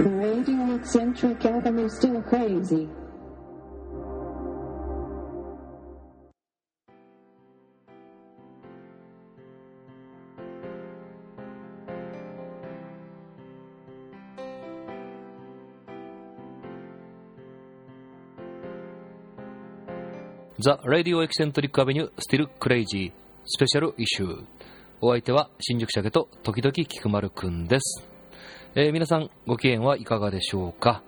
Radio eccentric Avenue still crazy. The radio eccentric avenue still crazy. Special issueお相手は新宿鮭と時々菊丸くんです、えー皆さんご機嫌はいかがでしょうか？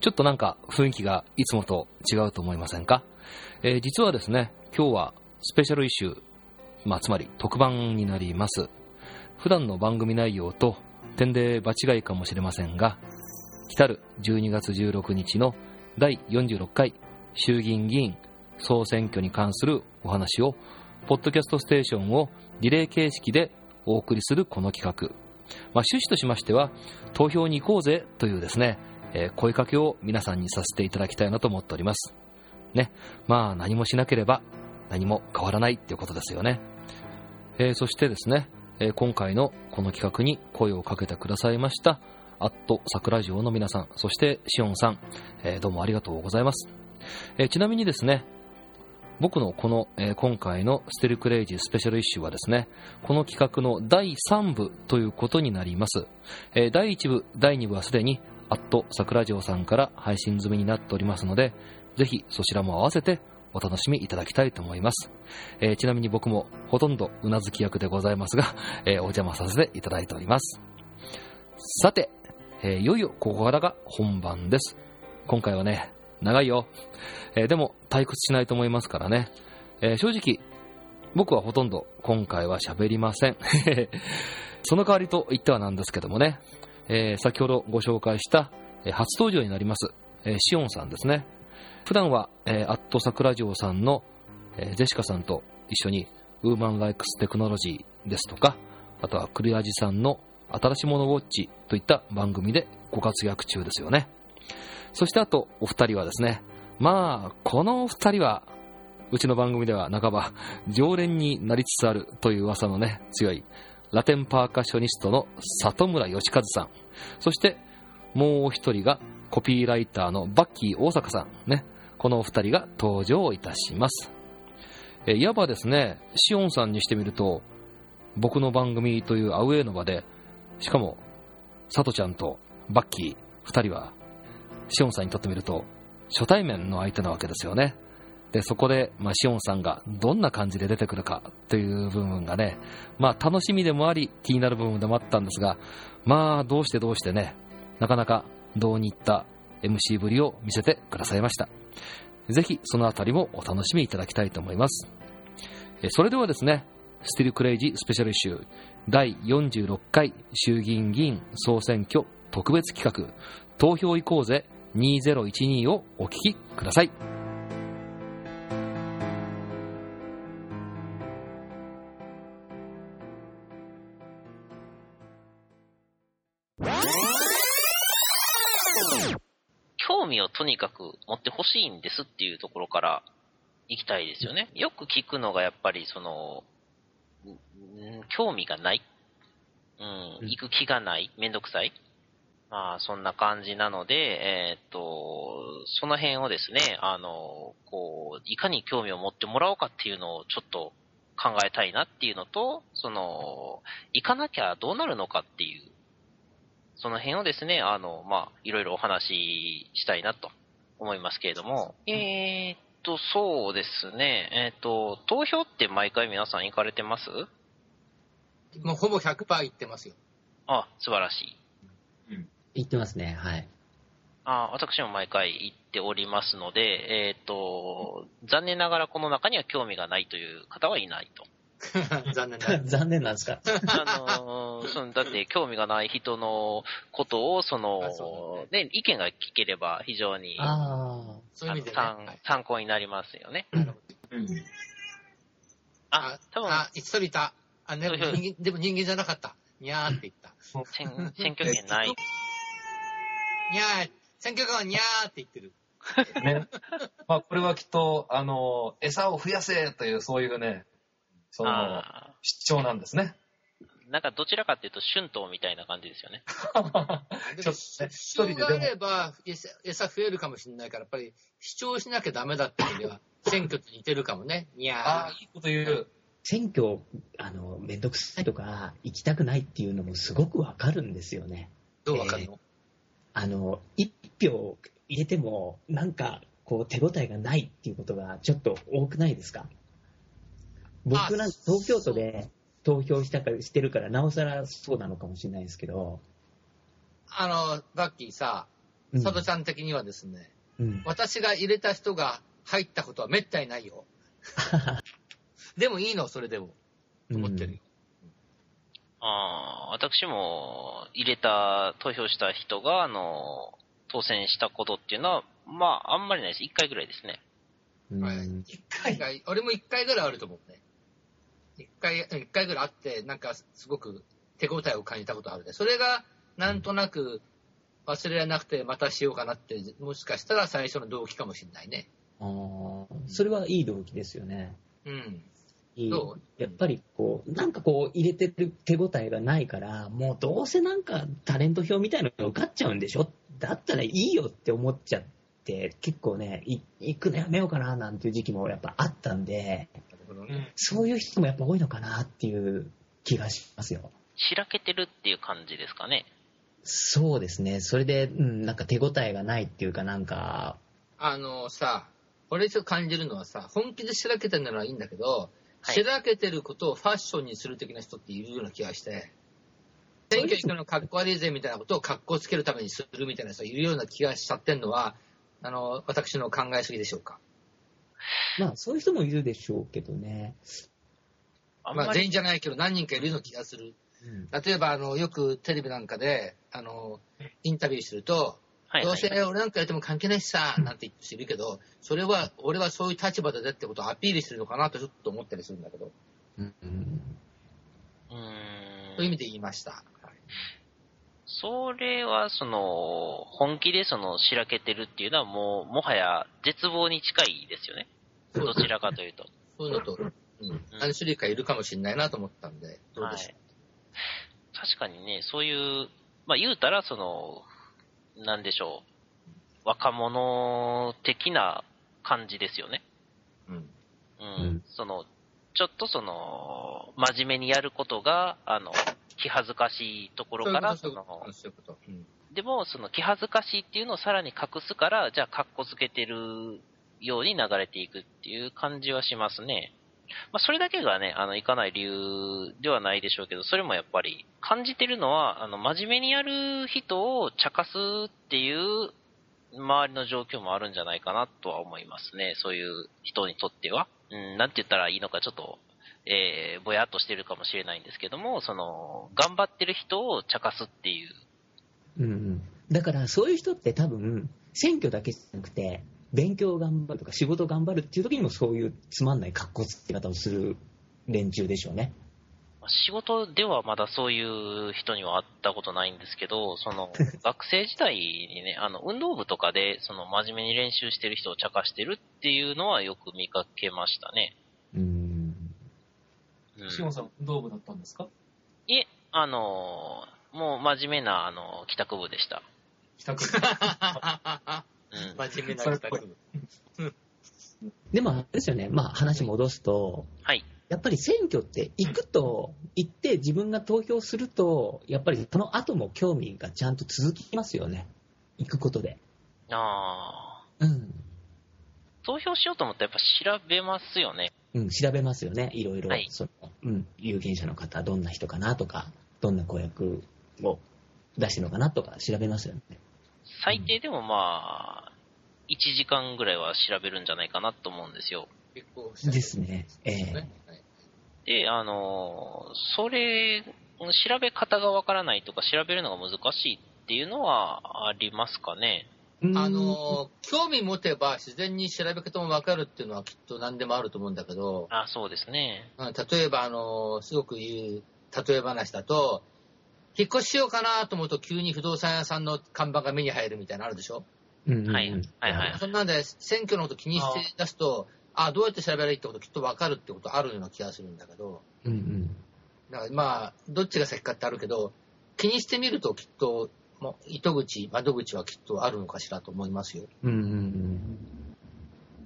ちょっとなんか雰囲気がいつもと違うと思いませんか、えー実はですね今日はスペシャルイシュー、まあ、つまり特番になります。普段の番組内容と点で場違いかもしれませんが来る12月16日の第46回衆議院議員総選挙に関するお話を、ポッドキャストステーションをリレー形式でお送りするこの企画。まあ、趣旨としましては、投票に行こうぜというですね、えー声かけを皆さんにさせていただきたいなと思っております。ね。まあ、何もしなければ何も変わらないっていうことですよね。えーそしてですね、えー今回のこの企画に声をかけてくださいました、アット桜城の皆さん、そしてシオンさん、えどうもありがとうございます。えちなみにですね、僕のこの、えー今回のステルクレイジースペシャルイッシュはですね、この企画の第3部ということになります。えー第1部、第2部はすでに、アット桜城さんから配信済みになっておりますので、ぜひそちらも合わせてお楽しみいただきたいと思います。えーちなみに僕もほとんどうなずき役でございますが、えーお邪魔させていただいております。さて、えーいよいよここからが本番です。今回はね、長いよ。えーでも退屈しないと思いますからね。えー正直、僕はほとんど今回は喋りません。その代わりと言ってはなんですけどもね、えー先ほどご紹介した、え初登場になります、えシオンさんですね。普段は、えーアット桜城さんの、えジェシカさんと一緒にウーマンライクステクノロジーですとか、あとはクリアジさんの新しいものウォッチといった番組でご活躍中ですよね。そしてあとお二人はですね、まあ、このお二人は、うちの番組では半ば常連になりつつあるという噂のね、強いラテンパーカッショニストの里村義和さん。そしてもう一人がコピーライターのバッキー大阪さん。ね。このお二人が登場いたします。えいわばですね、シオンさんにしてみると、僕の番組というアウェーの場で、しかも、サトちゃんとバッキー二人は、シオンさんにとってみると、初対面の相手なわけですよね。で、そこで、まあ、シオンさんがどんな感じで出てくるかという部分がね、まあ、楽しみでもあり、気になる部分でもあったんですが、まあ、どうしてどうしてね、なかなかどうにいった MC ぶりを見せてくださいました。ぜひ、そのあたりもお楽しみいただきたいと思います。えそれではですね、 STILL CRAZY SPECIAL ISSUE 第46回衆議院議員総選挙特別企画投票行こうぜ2012をお聞きください。興味をとにかく持ってほしいんですっていうところから行きたいですよね。よく聞くのがやっぱりその、興味がない。うん、行く気がない。めんどくさい。まあ、そんな感じなので、えーっと、その辺をですね、あの、こう、いかに興味を持ってもらおうかっていうのをちょっと考えたいなっていうのと、その、行かなきゃどうなるのかっていう、その辺をですね、あの、まあ、いろいろお話ししたいなと思いますけれども、えーっと、そうですね、えーっと、投票って毎回皆さん行かれてます？もうほぼ100%言ってますよ。あ、素晴らしい。言ってますね。はい。あ私も毎回行っておりますので、えーっと、残念ながらこの中には興味がないという方はいないと。残念な。残念なんですか？あのーそのだって興味がない人のことを、その、ね、意見が聞ければ非常に、あそういう意味で参はい参考になりますよね。なるほどあ、多分、あ、一人いた。あ、でも人間じゃなかった。にゃーって言った。選選挙権ない。にゃー、選挙カーはにゃーって言ってる。ね。まあ、これはきっと、あの、餌を増やせという、そういうね、その、あ主張なんですね。ーなんかどちらかっていうと春闘みたいな感じですよね。ちょっとね主張があれば餌餌増えるかもしれないから、やっぱり主張しなきゃダメだっていう意味では、選挙と似てるかもね。いやああ、いいこと言う。選挙、あの、めんどくさいとか、行きたくないっていうのもすごくわかるんですよね。どうわかるの、あの、一票入れても、なんか、こう、手応えがないっていうことがちょっと多くないですか？僕なんか東京都で投票したかしてるから、なおさらそうなのかもしれないですけど。あの、バッキーさ、うん佐藤ちゃん的にはですね、うん。私が入れた人が入ったことはめったにないよ。でもいいの、それでも。と思ってるよ。ああ、私も入れた、投票した人が、あの、当選したことっていうのは、まあ、あんまりないです。一回ぐらいですね。うんはい一回が、俺も一回ぐらいあると思うね。一回、一回ぐらいあって、なんかすごく手応えを感じたことあるね。それが、なんとなく忘れなくてまたしようかなって、もしかしたら最初の動機かもしれないね。あーそれはいい動機ですよね。うん。やっぱりこう、なんかこう入れてる手応えがないから、もうどうせなんかタレント票みたいなの受かっちゃうんでしょ？だったらいいよって思っちゃって、結構ね、い行くのやめようかななんていう時期もやっぱあったんで。そういう人もやっぱ多いのかなっていう気がしますよ。しらけてるっていう感じですかね。そうですね。それで、うん、なんか手応えがないっていうかなんか、あのさ、俺ちょっと感じるのはさ、本気でしらけてるならいいんだけど、はいしらけてることをファッションにする的な人っているような気がして、選挙行くのかっこ悪いぜみたいなことを格好つけるためにするみたいな人いるような気がしちゃってるのは、あの、私の考えすぎでしょうか。まあそういう人もいるでしょうけどね。まあ全員じゃないけど何人かいるような気がする。うん例えば、あの、よくテレビなんかで、あの、インタビューすると、はい、はい。どうせ俺なんかやっても関係ないしさ、なんて言ってるけど、それは、俺はそういう立場だぜってことをアピールしてるのかなとちょっと思ったりするんだけど、うんうーんそういう意味で言いました。それは、その、本気でその、しらけてるっていうのはもう、もはや絶望に近いですよね。そうどちらかというと。そういうのと、うん、何種類かいるかもしれないなと思ったんで、どうはいでしょ。確かにね、そういう、まあ言うたら、その、なんでしょう。若者的な感じですよね。う。うん。うん。うんその、ちょっとその、真面目にやることが、あの、気恥ずかしいところから、そのでも、その気恥ずかしいっていうのをさらに隠すから、じゃあ、格好つけてるように流れていくっていう感じはしますね。まあ、それだけがね、あの、いかない理由ではないでしょうけど、それもやっぱり、感じてるのは、あの、真面目にやる人を茶化すっていう、周りの状況もあるんじゃないかなとは思いますね。そういう人にとっては。うん、なんて言ったらいいのかちょっと、えー、ぼやっとしてるかもしれないんですけども、その、頑張ってる人を茶化すっていう、うん。だからそういう人って多分、選挙だけじゃなくて、勉強頑張るとか仕事頑張るっていう時にもそういうつまんない格好つけ方をする連中でしょうね。仕事ではまだそういう人には会ったことないんですけど、その、学生時代にね、あの、運動部とかで、その、真面目に練習してる人を茶化してるっていうのはよく見かけましたね。うん。うん、シオンさん、運動部だったんですか？いえ、あのーもう真面目な、あの、帰宅部でした。帰宅。うん。真面目な帰宅部。でもあれですよね、まあ話戻すと、はい。やっぱり選挙って行くと、行って自分が投票すると、やっぱりその後も興味がちゃんと続きますよね。行くことで。ああ。うん。投票しようと思ったらやっぱ調べますよね。うん、調べますよね。いろいろ、はいその、うん、有権者の方、どんな人かなとか、どんな公約を出してるのかなとか調べますよね。最低でもまあ、1時間ぐらいは調べるんじゃないかなと思うんですよ。結構ですね。ええねはいで、あの、それ、調べ方がわからないとか調べるのが難しいっていうのはありますかね？うんあの、興味持てば自然に調べ方もわかるっていうのはきっと何でもあると思うんだけど、あ、そうですね。うん例えば、あの、すごく言う、例え話だと、引っ越ししようかなと思うと急に不動産屋さんの看板が目に入るみたいなのあるでしょ？うんうんうん。はいはいはいそんなんで選挙のこと気にして出すと、あどうやって調べればいいってこときっとわかるってことあるような気がするんだけど、うんうん。だからまあ、どっちが先かってあるけど、気にしてみるときっと、もう糸口、窓口はきっとあるのかしらと思いますよ。うんうん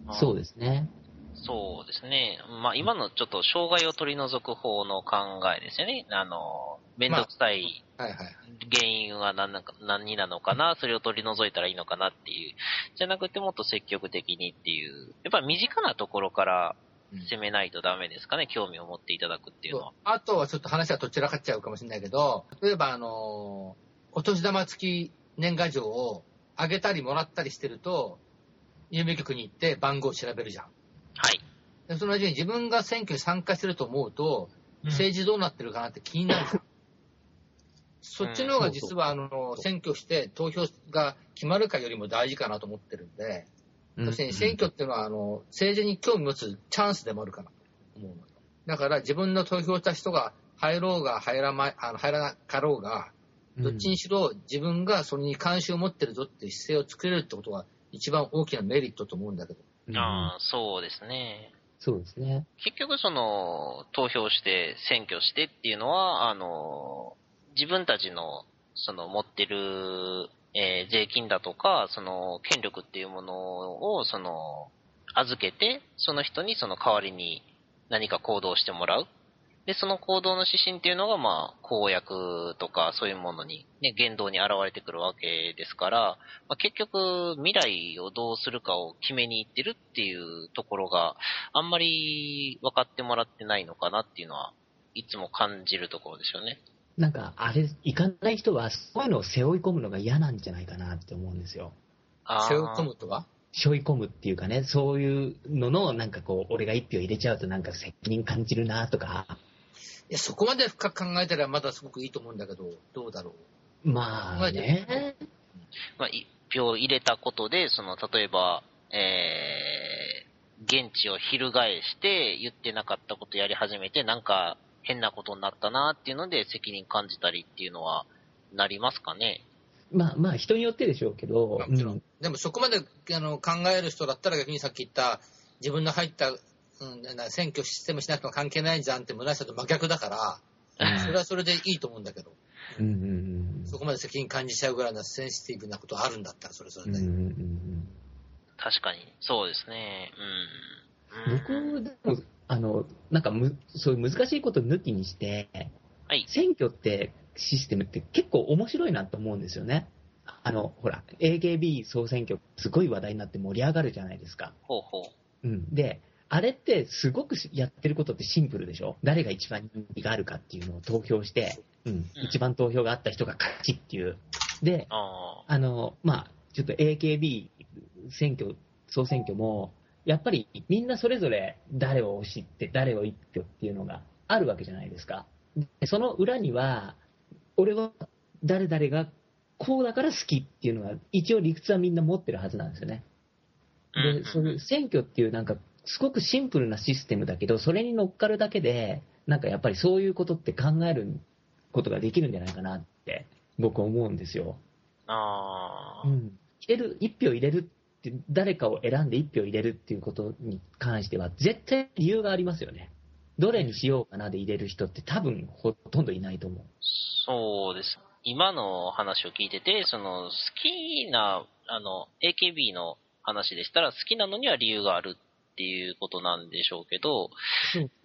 うん。そうですね。そうですね。まあ、今のちょっと障害を取り除く方の考えですよね。あの、めんどくさい。原因は何なのか何なのかな、それを取り除いたらいいのかなっていう。じゃなくてもっと積極的にっていう。やっぱり身近なところからうん攻めないとダメですかね、興味を持っていただくっていうのは。あとはちょっと話はどちらかっちゃうかもしれないけど、例えばあの、お年玉付き年賀状をあげたりもらったりしてると、郵便局に行って番号を調べるじゃん。はい。でそのうちに自分が選挙に参加してると思うと、政治どうなってるかなって気になるじゃん。そっちの方が実は、あの、選挙して投票が決まるかよりも大事かなと思ってるんで、うん要するに選挙っていうのは、あの、政治に興味持つチャンスでもあるかなと思うの。だから自分の投票した人が入ろうが入らまい、あの入らなかろうが、どっちにしろ自分がそれに関心を持ってるぞっていう姿勢を作れるってことが一番大きなメリットと思うんだけど。うんああ、そうですね。そうですね。結局その、投票して、選挙してっていうのは、あの、自分たちの、その、持ってる、えー税金だとか、その、権力っていうものを、その、預けて、その人にその代わりに何か行動してもらう。で、その行動の指針っていうのが、まあ、公約とかそういうものに、ね、言動に現れてくるわけですから、まあ、結局、未来をどうするかを決めに行ってるっていうところが、あんまり分かってもらってないのかなっていうのは、いつも感じるところですよね。なんか、あれ、行かない人は、そういうのを背負い込むのが嫌なんじゃないかなって思うんですよ。背負い込むとは？背負い込むっていうかね、そういうのの、なんかこう、俺が一票入れちゃうとなんか責任感じるなとか、いや、そこまで深く考えたらまだすごくいいと思うんだけど、どうだろう？まあね、まあ、一票入れたことで、その、例えば、えー、現地を翻して言ってなかったことやり始めて、なんか変なことになったなっていうので責任感じたりっていうのは、なりますかね？まあまあ人によってでしょうけど、でもそこまであの考える人だったら逆にさっき言った自分の入った、うん、な選挙システムしなくても関係ないじゃんって虚しさと真逆だから、それはそれでいいと思うんだけど、うんうんそこまで責任感じちゃうぐらいなセンシティブなことあるんだったらそれそれで。うんうんうんうん確かに。そうですね。うん。うん僕、でも、あの、なんかむ、そういう難しいこと抜きにして、はい。選挙って、システムって結構面白いなと思うんですよね。あの、ほら、AKB 総選挙、すごい話題になって盛り上がるじゃないですか。ほうほう。うん。で、あれってすごくしやってることってシンプルでしょ？誰が一番人気があるかっていうのを投票して、うん。一番投票があった人が勝ちっていう。で、ああの、まあ、ちょっと AKB 選挙、総選挙も、やっぱりみんなそれぞれ誰を推して、誰を一票っていうのがあるわけじゃないですか。でその裏には、俺は誰々がこうだから好きっていうのが、一応理屈はみんな持ってるはずなんですよね。で、そういう選挙っていうなんか、すごくシンプルなシステムだけど、それに乗っかるだけで、なんかやっぱりそういうことって考えることができるんじゃないかなって、僕は思うんですよ。ああ。うん。入れる、一票入れるって、誰かを選んで一票入れるっていうことに関しては、絶対理由がありますよね。どれにしようかなで入れる人って多分ほとんどいないと思う。そうです。今の話を聞いてて、その、好きな、あの、AKB の話でしたら、好きなのには理由があるっていうことなんでしょうけど、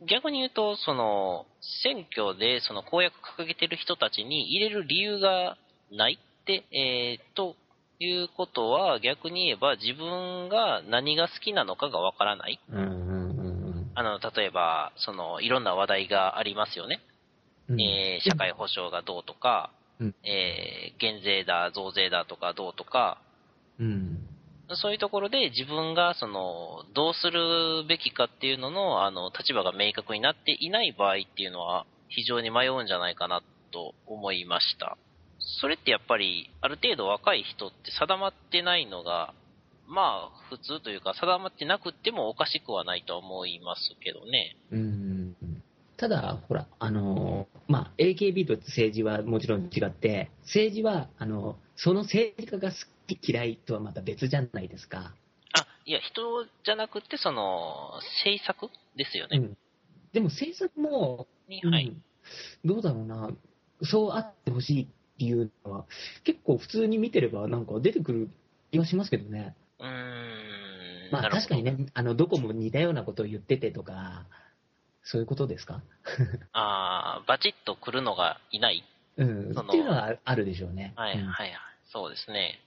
逆に言うと、その、選挙でその公約掲げてる人たちに入れる理由がないって、えー、ということは、逆に言えば自分が何が好きなのかがわからない。あの、例えば、その、いろんな話題がありますよね。うん。えー社会保障がどうとか、うんえー減税だ、増税だとかどうとか、うん。そういうところで自分がその、どうするべきかっていうのの、あの、立場が明確になっていない場合っていうのは、非常に迷うんじゃないかなと思いました。それってやっぱり、ある程度若い人って定まってないのが、まあ、普通というか、定まってなくてもおかしくはないとは思いますけどね。うんただ、ほら、あのまあ、AKB と政治はもちろん違って、政治は、あのその政治家が好き嫌いとはまた別じゃないですか。あ、いや、人じゃなくて、その、政策ですよね。うん。でも政策も、に、うんはい。どうだろうな、そうあってほしいっていうのは、結構普通に見てればなんか出てくる気がしますけどね。うーん。まあ確かにね、あの、どこも似たようなことを言っててとか、そういうことですか？ああ、バチッと来るのがいない。うん。っていうのはあるでしょうね。はい、うんはい、はい。そうですね。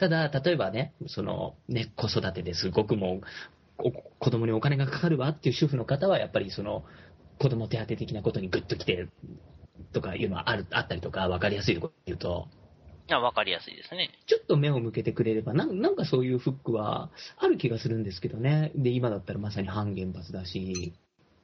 ただ、例えばね、その、ね、子育てですごくもう、お子供にお金がかかるわっていう主婦の方は、やっぱりその、子供手当的なことにグッと来てとかいうのはあるあったりとか、わかりやすいところで言うと、いや、わかりやすいですね。ちょっと目を向けてくれれば、なんなんかそういうフックはある気がするんですけどね。で、今だったらまさに反原発だし、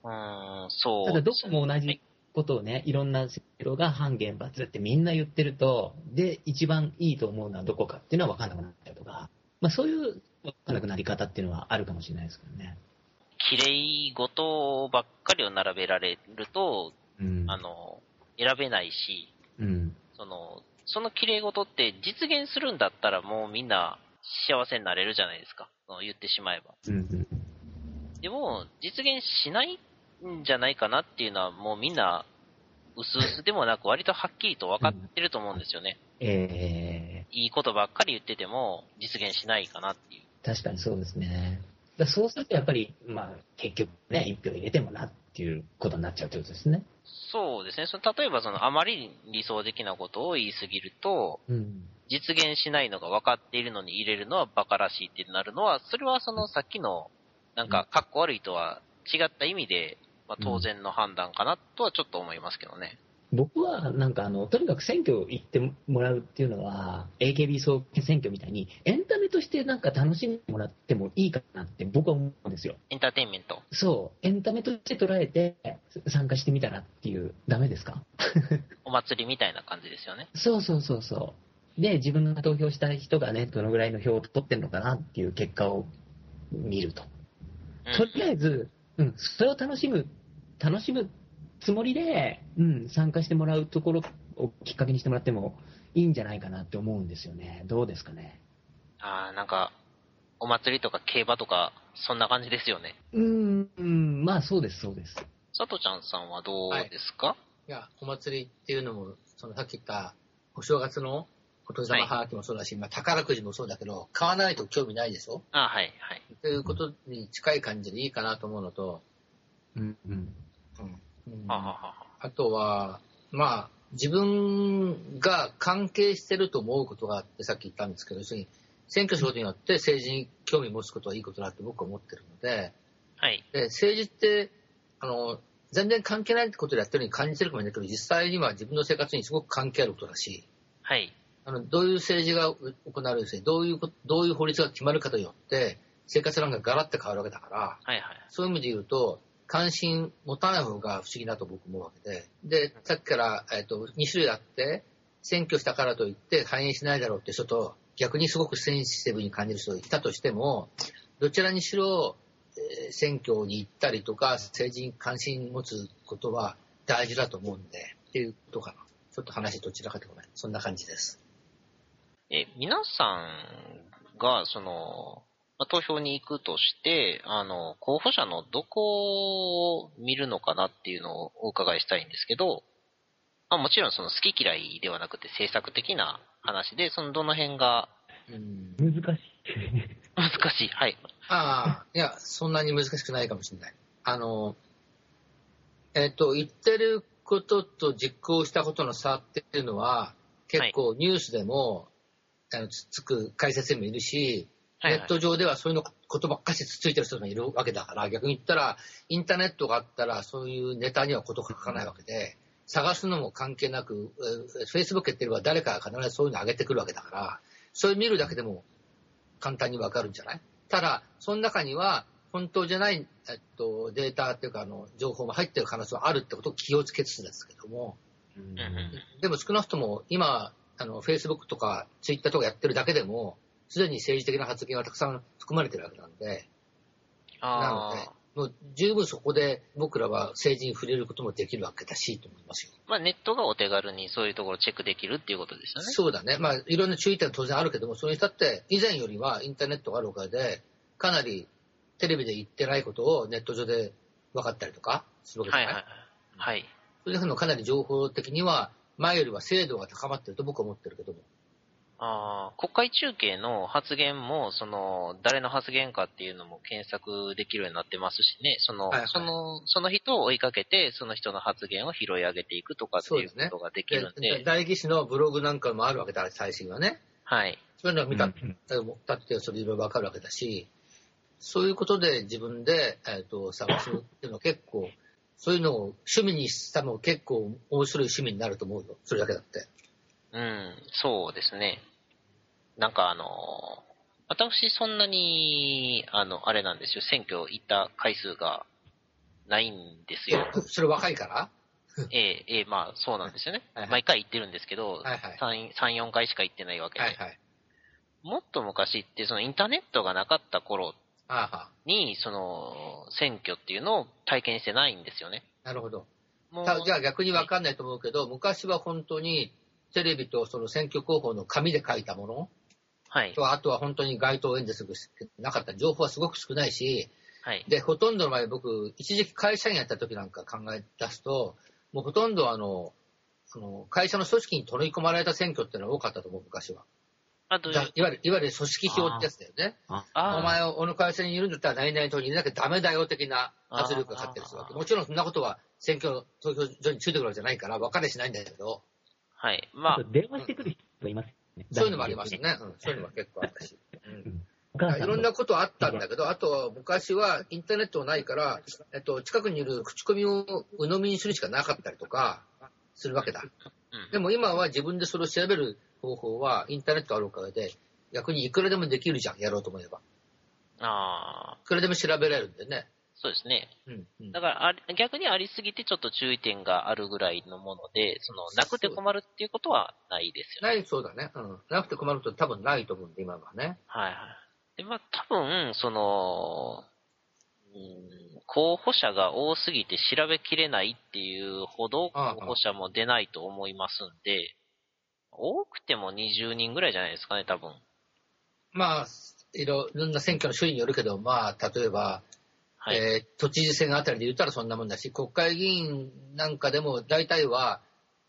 うーん、そう。ただどこも同じことをね、いろんなセロが反原発ってみんな言ってると、で、一番いいと思うのはどこかっていうのは分かんなくなったりとか、まあそういう分かんなくなり方っていうのはあるかもしれないですけどね。綺麗事ばっかりを並べられると、うん。あの、選べないし、うん。その、その綺麗事って実現するんだったらもうみんな幸せになれるじゃないですか。言ってしまえば。うんうん。でも、実現しないんじゃないかなっていうのはもうみんな、薄々でもなく割とはっきりと分かってると思うんですよね。えいいことばっかり言ってても実現しないかなっていう。ー、確かにそうですね。だそうするとやっぱり、まあ結局ね、一票入れてもなっていうことになっちゃうってことですね。そうですね。その例えばそのあまり理想的なことを言いすぎると、うん。実現しないのが分かっているのに入れるのはバカらしいってなるのは、それはそのさっきの、なんか、かっこ悪いとは違った意味で、まあ、当然の判断かなとはちょっと思いますけどね。僕はなんかあの、とにかく選挙行ってもらうっていうのは、AKB 総選挙みたいに、エンタメとしてなんか楽しんでもらってもいいかなって僕は思うんですよ。エンターテインメント。そう、エンタメとして捉えて参加してみたらっていう、ダメですか？お祭りみたいな感じですよね。そうそうそうそう。で、自分が投票した人がね、どのぐらいの票を取ってるのかなっていう結果を見ると。うんとりあえず、うん、それを楽しむ、楽しむつもりで、うん、参加してもらうところをきっかけにしてもらってもいいんじゃないかなって思うんですよね。どうですかね？ああ、なんか、お祭りとか競馬とか、そんな感じですよね。うん、うん、まあそうです、そうです。佐藤ちゃんさんはどうですか、いや、お祭りっていうのも、そのさっき言った、お正月のお年玉はがきもそうだし、まあ宝くじもそうだけど、買わないと興味ないでしょああ、はい、はい。ということに近い感じでいいかなと思うのと、うん、うん。うんあとは、まあ、自分が関係してると思うことがあって、さっき言ったんですけど、要するに、選挙することによって政治に興味を持つことはいいことだって僕は思ってるので、はい。で政治って、あの、全然関係ないってことでやってるように感じてるかもしれないけど、実際には自分の生活にすごく関係あることだし、はい。あの、どういう政治が行われるし、どういうこ、どういう法律が決まるかとよって、生活なんかガラッと変わるわけだから、はい、はい。そういう意味で言うと、関心持たない方が不思議だと僕思うわけで。で、さっきから、えっ、と、2種類あって、選挙したからといって反映しないだろうって人と、逆にすごくセンシティブに感じる人がいたとしても、どちらにしろ、えー選挙に行ったりとか、政治に関心持つことは大事だと思うんで、っていうことかな。ちょっと話どちらかとごめん。そんな感じです。え、皆さんが、その、まあ投票に行くとして、あの、候補者のどこを見るのかなっていうのをお伺いしたいんですけど、まあ、もちろんその好き嫌いではなくて政策的な話で、そのどの辺がうん。難しい。難しい。はい。ああ、いや、そんなに難しくないかもしれない。あの、えっ、と、言ってることと実行したことの差っていうのは、結構ニュースでも、あのつつく解説にもいるし、はい、ネット上ではそういうのことばっかしつついてる人がいるわけだから、逆に言ったら、インターネットがあったら、そういうネタにはこと書かないわけで、探すのも関係なく、えー Facebook やってれば誰かが必ずそういうの上げてくるわけだから、それ見るだけでも簡単にわかるんじゃない？ただ、その中には、本当じゃない、えっと、データっていうか、あの、情報も入ってる可能性はあるってことを気をつけつつですけども、でも少なくとも今、あの、Facebook とか Twitter とかやってるだけでも、すでに政治的な発言はたくさん含まれてるわけなんで、なのでもう十分そこで僕らは政治に触れることもできるわけだし、と思いますよ。まあ、ネットがお手軽にそういうところをチェックできるっていうことですよね。そうだね。まあ、いろんな注意点は当然あるけども、それにしたって、以前よりはインターネットがあるおかげで、かなりテレビで言ってないことをネット上で分かったりとかするわけじゃない、はいはい。はい。そういうのかなり情報的には、前よりは精度が高まってると僕は思ってるけども。あー国会中継の発言も、その、誰の発言かっていうのも検索できるようになってますしね、その、はいはいその、その人を追いかけて、その人の発言を拾い上げていくとかっていうことができるんで、で代議士のブログなんかもあるわけだ、最新はね。はい。そういうのを見た、だってそれいろいろわかるわけだし、そういうことで自分で、えっと探すっていうのは結構、そういうのを趣味にしたのも結構面白い趣味になると思うよ。それだけだって。うん、そうですね。なんかあの、私そんなに、あの、あれなんですよ、選挙行った回数がないんですよ。それ若いから？ええ、ええ、まあそうなんですよねはいはい。毎回行ってるんですけど、はいはい3、3 4回しか行ってないわけで。はいはい。もっと昔って、そのインターネットがなかった頃に、その、選挙っていうのを体験してないんですよね。なるほど。もじゃあ逆にわかんないと思うけど、昔は本当にテレビとその選挙広報の紙で書いたものはい。と、あとは本当に街頭演説がなかった情報はすごく少ないし、はい。で、ほとんどの場合僕、一時期会社員やった時なんか考え出すと、もうほとんどあの、その会社の組織に取り込まれた選挙っていうのが多かったと思う、昔は。あと、だいわゆる、いわゆる組織票ってやつだよね。お前はこの会社にいるんだったら何々党にいなきゃダメだよ的な圧力がかかってるするわけ。もちろんそんなことは選挙投票所についてくるわけじゃないから分かれしないんだけど、はい。まああと、電話してくる人がいますよね。そういうのもありましたね。うん、そういうのも結構あったし。うんお母さんのいろんなことあったんだけど、あと昔はインターネットないから、えっと、近くにいる口コミを鵜呑みにするしかなかったりとかするわけだ。うんでも今は自分でそれを調べる方法はインターネットあるおかげで、逆にいくらでもできるじゃん、やろうと思えば。ああ、いくらでも調べられるんでね。そうですね。うん。うんだからあり、逆にありすぎてちょっと注意点があるぐらいのもので、その、なくて困るっていうことはないですよね。ない、そうだね。うん。なくて困ること多分ないと思うんで、今はね。はいはい。で、まあ、多分、その、うん候補者が多すぎて調べきれないっていうほどああ候補者も出ないと思いますんで、多くても20人ぐらいじゃないですかね、多分。まあ、いろいろんな選挙の種類によるけど、まあ、例えば、はい。えー都知事選あたりで言ったらそんなもんだし、国会議員なんかでも大体は、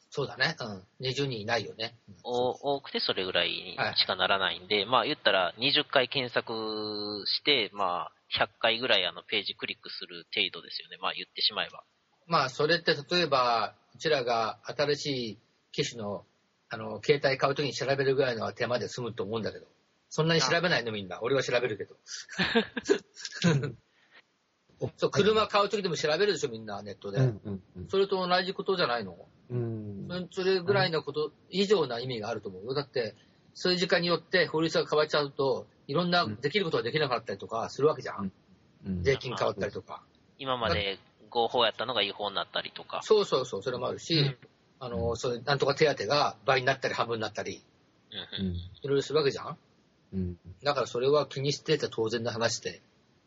そうだね、うん、20人いないよね。多くてそれぐらいにしかならないんで、まあ言ったら20回検索して、まあ100回ぐらいあのページクリックする程度ですよね。まあ言ってしまえば。まあ、それって例えば、うちらが新しい機種の、あの、携帯買うときに調べるぐらいの手間で済むと思うんだけど。そんなに調べないのみんな。俺は調べるけど。そう、車買うときでも調べるでしょ、みんなネットで。うんうんうんそれと同じことじゃないの？うんそれぐらいのこと以上な意味があると思うよ。だって、政治家によって法律が変わっちゃうと、いろんなできることができなかったりとかするわけじゃん。うん税金変わったりとか。今まで合法やったのが違法になったりとか。そうそうそう、それもあるし、あの、そういうなんとか手当が倍になったり半分になったり、うんいろいろするわけじゃん。うんだからそれは気にしてて当然の話で、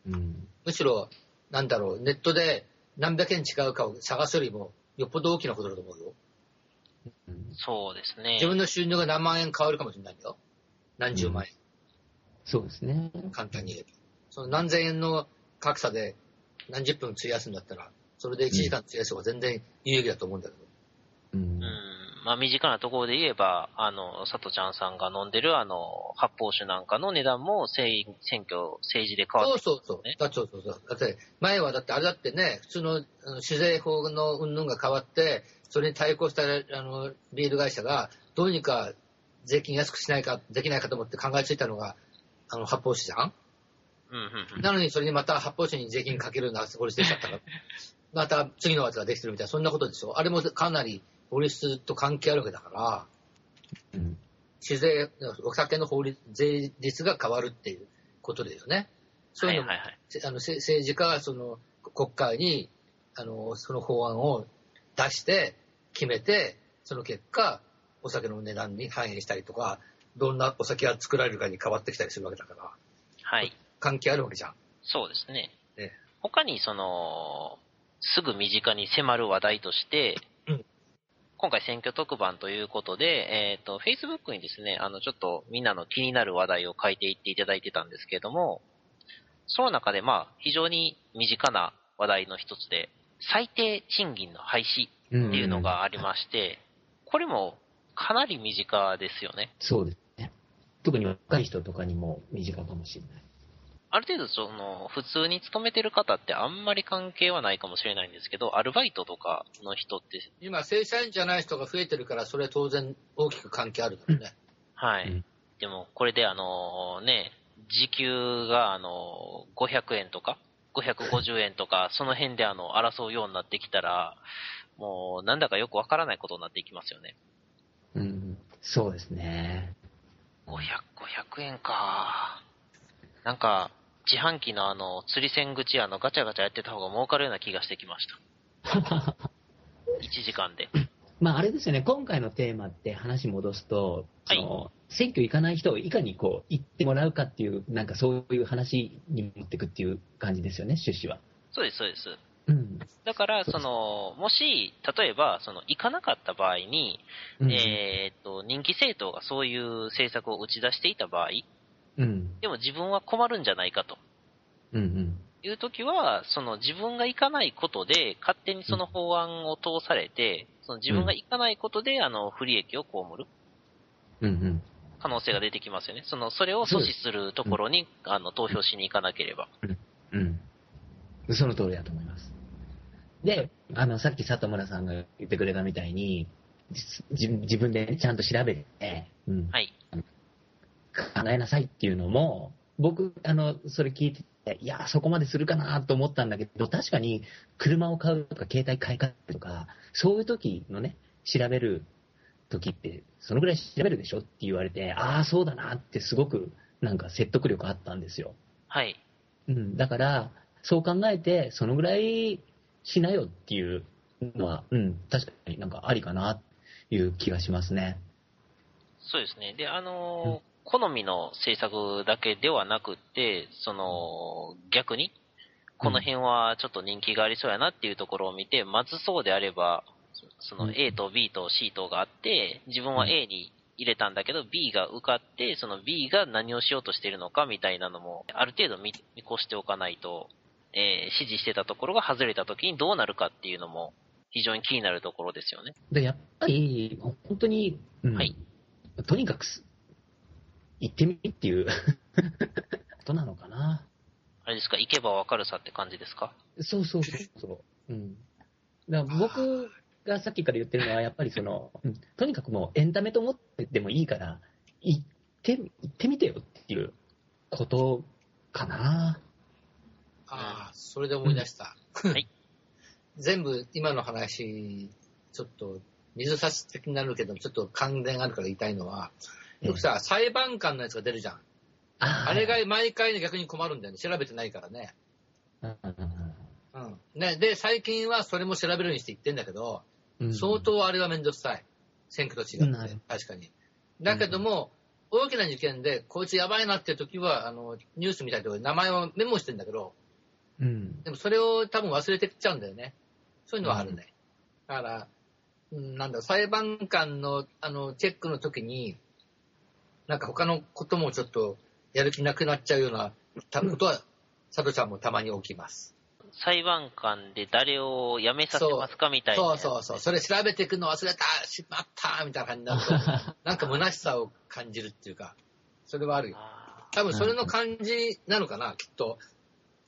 うんむしろ、なんだろう、ネットで何百円違うかを探すよりも、よっぽど大きなことだと思うよ。うんそうですね自。分の収入が何万円変わるかもしれないんだよ。何十万円。そうですね。簡単に言えば。その何千円の格差で何十分費やすんだったら、それで1時間費やす方が全然有益だと思うんだけど。うんうん。まあ身近なところで言えば、あの、佐藤ちゃんさんが飲んでるあの、発泡酒なんかの値段も選選挙、政治で変わそうってそうそう。ねだそうそうそう。だって、前はだって、あれだってね、普通の酒税法の云々が変わって、それに対抗したあのビール会社が、どうにか税金安くしないか、できないかと思って考えついたのが、あの、発泡酒じゃん？うんうんうん。なのにそれにまた発泡酒に税金かけるような法律できちゃったから、また次のやつができてるみたいな、そんなことでしょ？あれもかなり法律と関係あるわけだから、うん酒税、お酒の法律、税率が変わるっていうことだよね。そういうのも、はいはいはい。せあのせ政治家がその国会にあのその法案を出して決めて、その結果、お酒の値段に反映したりとか、どんなお酒が作られるかに変わってきたりするわけだから、はい。関係あるわけじゃん。そうですね。ね他にその、すぐ身近に迫る話題として、うん今回選挙特番ということで、えっ、と、Facebook にですね、あの、ちょっとみんなの気になる話題を書いていっていただいてたんですけれども、その中でまあ、非常に身近な話題の一つで、最低賃金の廃止っていうのがありまして、これもかなり身近ですよね。そうですね。特に若い人とかにも身近かもしれない。ある程度その、普通に勤めてる方ってあんまり関係はないかもしれないんですけど、アルバイトとかの人って、今、正社員じゃない人が増えてるから、それは当然大きく関係あるだろうね。はい。うんでも、これであのね、時給があの、500円とか、550円とか、その辺であの、争うようになってきたら、もう、なんだかよくわからないことになっていきますよね。うん。そうですね。500、500円か。なんか、自販機のあの、釣り線口あの、ガチャガチャやってた方が儲かるような気がしてきました。1時間で。まあ、あれですよね、今回のテーマって話戻すと、はいその選挙行かない人をいかにこう行ってもらうかっていう、なんかそういう話に持っていくっていう感じですよね、趣旨は。そうです、そうです。うん。だから、その、もし、例えば、その、行かなかった場合に、うんえーっと、人気政党がそういう政策を打ち出していた場合、うん。でも自分は困るんじゃないかとうんうん。いう時は、その自分が行かないことで、勝手にその法案を通されて、その自分が行かないことで、あの、不利益を被るうんうん。可能性が出てきますよね。その、それを阻止するところに、あの、投票しに行かなければ。うん。その通りだと思います。で、あの、さっき里村さんが言ってくれたみたいに、じ自分でねちゃんと調べて、うん、はい。考えなさいっていうのも、僕、あの、それ聞いてて、いや、そこまでするかなと思ったんだけど、確かに車を買うとか、携帯買い替えるとか、そういう時のね、調べる時って、そのぐらい調べるでしょって言われて、ああ、そうだなってすごく、なんか説得力あったんですよ。はい。うん、だから、そう考えて、そのぐらいしなよっていうのは、うん、確かになんかありかな、という気がしますね。そうですね。で、あのー好みの政策だけではなくって、その、逆に、この辺はちょっと人気がありそうやなっていうところを見て、まずそうであれば、そのうん。A と B と C とがあって、自分は A に入れたんだけど、B が受かって、その B が何をしようとしているのかみたいなのも、ある程度見見越しておかないと、えー指示してたところが外れた時にどうなるかっていうのも、非常に気になるところですよね。で、やっぱり、本当に、うん。はい。とにかくす、行ってみっていう ことなのかな。あれですか、行けばわかるさって感じですか？そうそうそうそう。うん。だから僕がさっきから言ってるのは、やっぱりその、うんとにかくもうエンタメと思ってでもいいから、行って、行ってみてよっていうことかな。ああ、それで思い出した。はい。全部今の話、ちょっと水差し的になるけど、ちょっと関連あるから言いたいのは、よくさ、裁判官のやつが出るじゃん。ああれが毎回ね逆に困るんだよね。調べてないからね。うん。ね、で、最近はそれも調べるようにして言ってんだけど、うん相当あれはめんどくさい。選挙と違って確かに。だけども、大きな事件で、こいつやばいなって時は、あの、ニュースみたいなところで名前をメモしてんだけど、うん。でもそれを多分忘れてっちゃうんだよね。そういうのはあるね。だから、うん、なんだ、裁判官の、あの、チェックの時に、なんか他のこともちょっとやる気なくなっちゃうようなたことは、佐藤ちゃんもたまに起きます。裁判官で誰を辞めさせますかみたいな。そうそうそう。それ調べていくの忘れたしまったみたいな感じになると、なんか虚しさを感じるっていうか、それはあるよ。あ多分それの感じなのかな、きっと。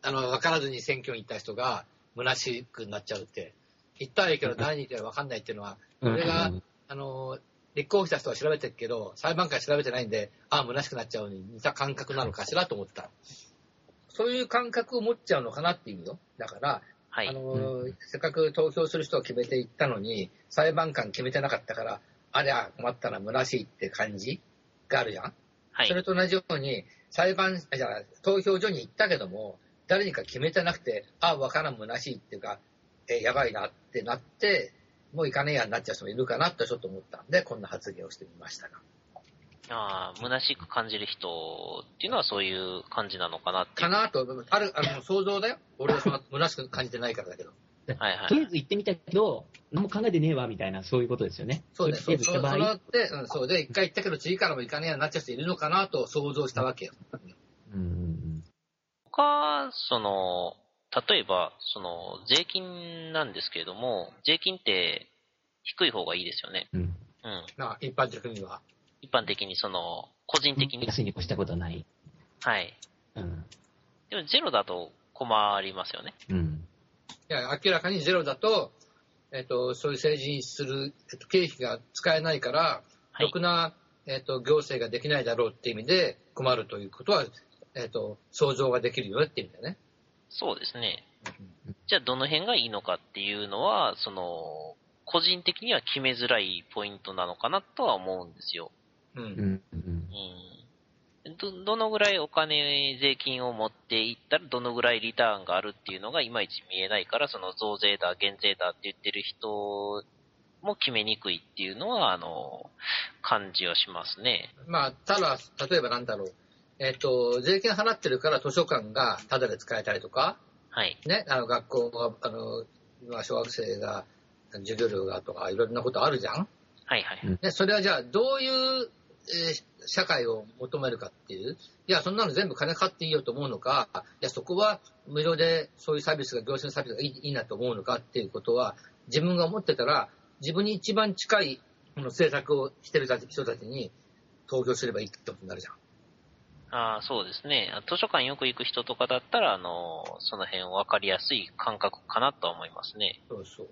あの、分からずに選挙に行った人が虚しくなっちゃうって。行ったらいいけど何に行ってるか分かんないっていうのは、俺が、あの、立候補した人は調べてるけど、裁判官調べてないんで、ああ、虚しくなっちゃうのに似た感覚なのかしらと思ってた。そういう感覚を持っちゃうのかなっていうよ。だから、はい。あの、せっかく投票する人を決めていったのに、裁判官決めてなかったから、ありゃ困ったな、虚しいって感じがあるじゃん。はいそ。れと同じように、裁判、あじゃあ投票所に行ったけども、誰にか決めてなくて、あ、わからん、虚しいっていうか、えやばいなってなって、もう行かねえやになっちゃう人もいるかなとちょっと思ったんで、こんな発言をしてみましたが。ああ、虚しく感じる人っていうのはそういう感じなのかなって。かなと、ある、あの、想像だよ。俺はそんな虚しく感じてないからだけど。はいはいとりあえず行ってみたけど、何も考えてねえわ、みたいな、そういうことですよね。そうね。とりそう、そう、って、うん、そうで、一回行ったけど次からも行かねえやになっちゃう人いるのかなと想像したわけよ。うんうん他、その、例えば、その、税金なんですけれども、税金って、低い方がいいですよね。うん。うん。まあ、一般的には。一般的にその、個人的に。安いに越したことはない。はい。うん。でもゼロだと困りますよね。うん。いや、明らかにゼロだと、えっ、と、そういう政治にする、えっと、経費が使えないから、はいろくな、えっ、と、行政ができないだろうっていう意味で困るということは、えっ、と、想像ができるよねっていう意味だよね。そうですね。じゃあどの辺がいいのかっていうのは、その、個人的には決めづらいポイントなのかなとは思うんですよ。うん。うん。ど、どのぐらいお金、税金を持っていったら、どのぐらいリターンがあるっていうのがいまいち見えないから、その増税だ、減税だって言ってる人も決めにくいっていうのは、あの、感じはしますね。まあ、ただ、例えばなんだろう。えっ、と、税金払ってるから図書館がタダで使えたりとか、はい。ね、あの、学校が、あの、まあ小学生が、授業料がとか、いろんなことあるじゃん？はいはい。うんで、それはじゃあ、どういう、えー社会を求めるかっていう？いや、そんなの全部金かかっていいよと思うのか、いや、そこは無料でそういうサービスが、行政のサービスがいいいいなと思うのかっていうことは、自分が思ってたら、自分に一番近いこの政策をしてる人たちに投票すればいいってことになるじゃん。ああ、そうですね。図書館よく行く人とかだったら、あの、その辺分かりやすい感覚かなとは思いますね。そうそう。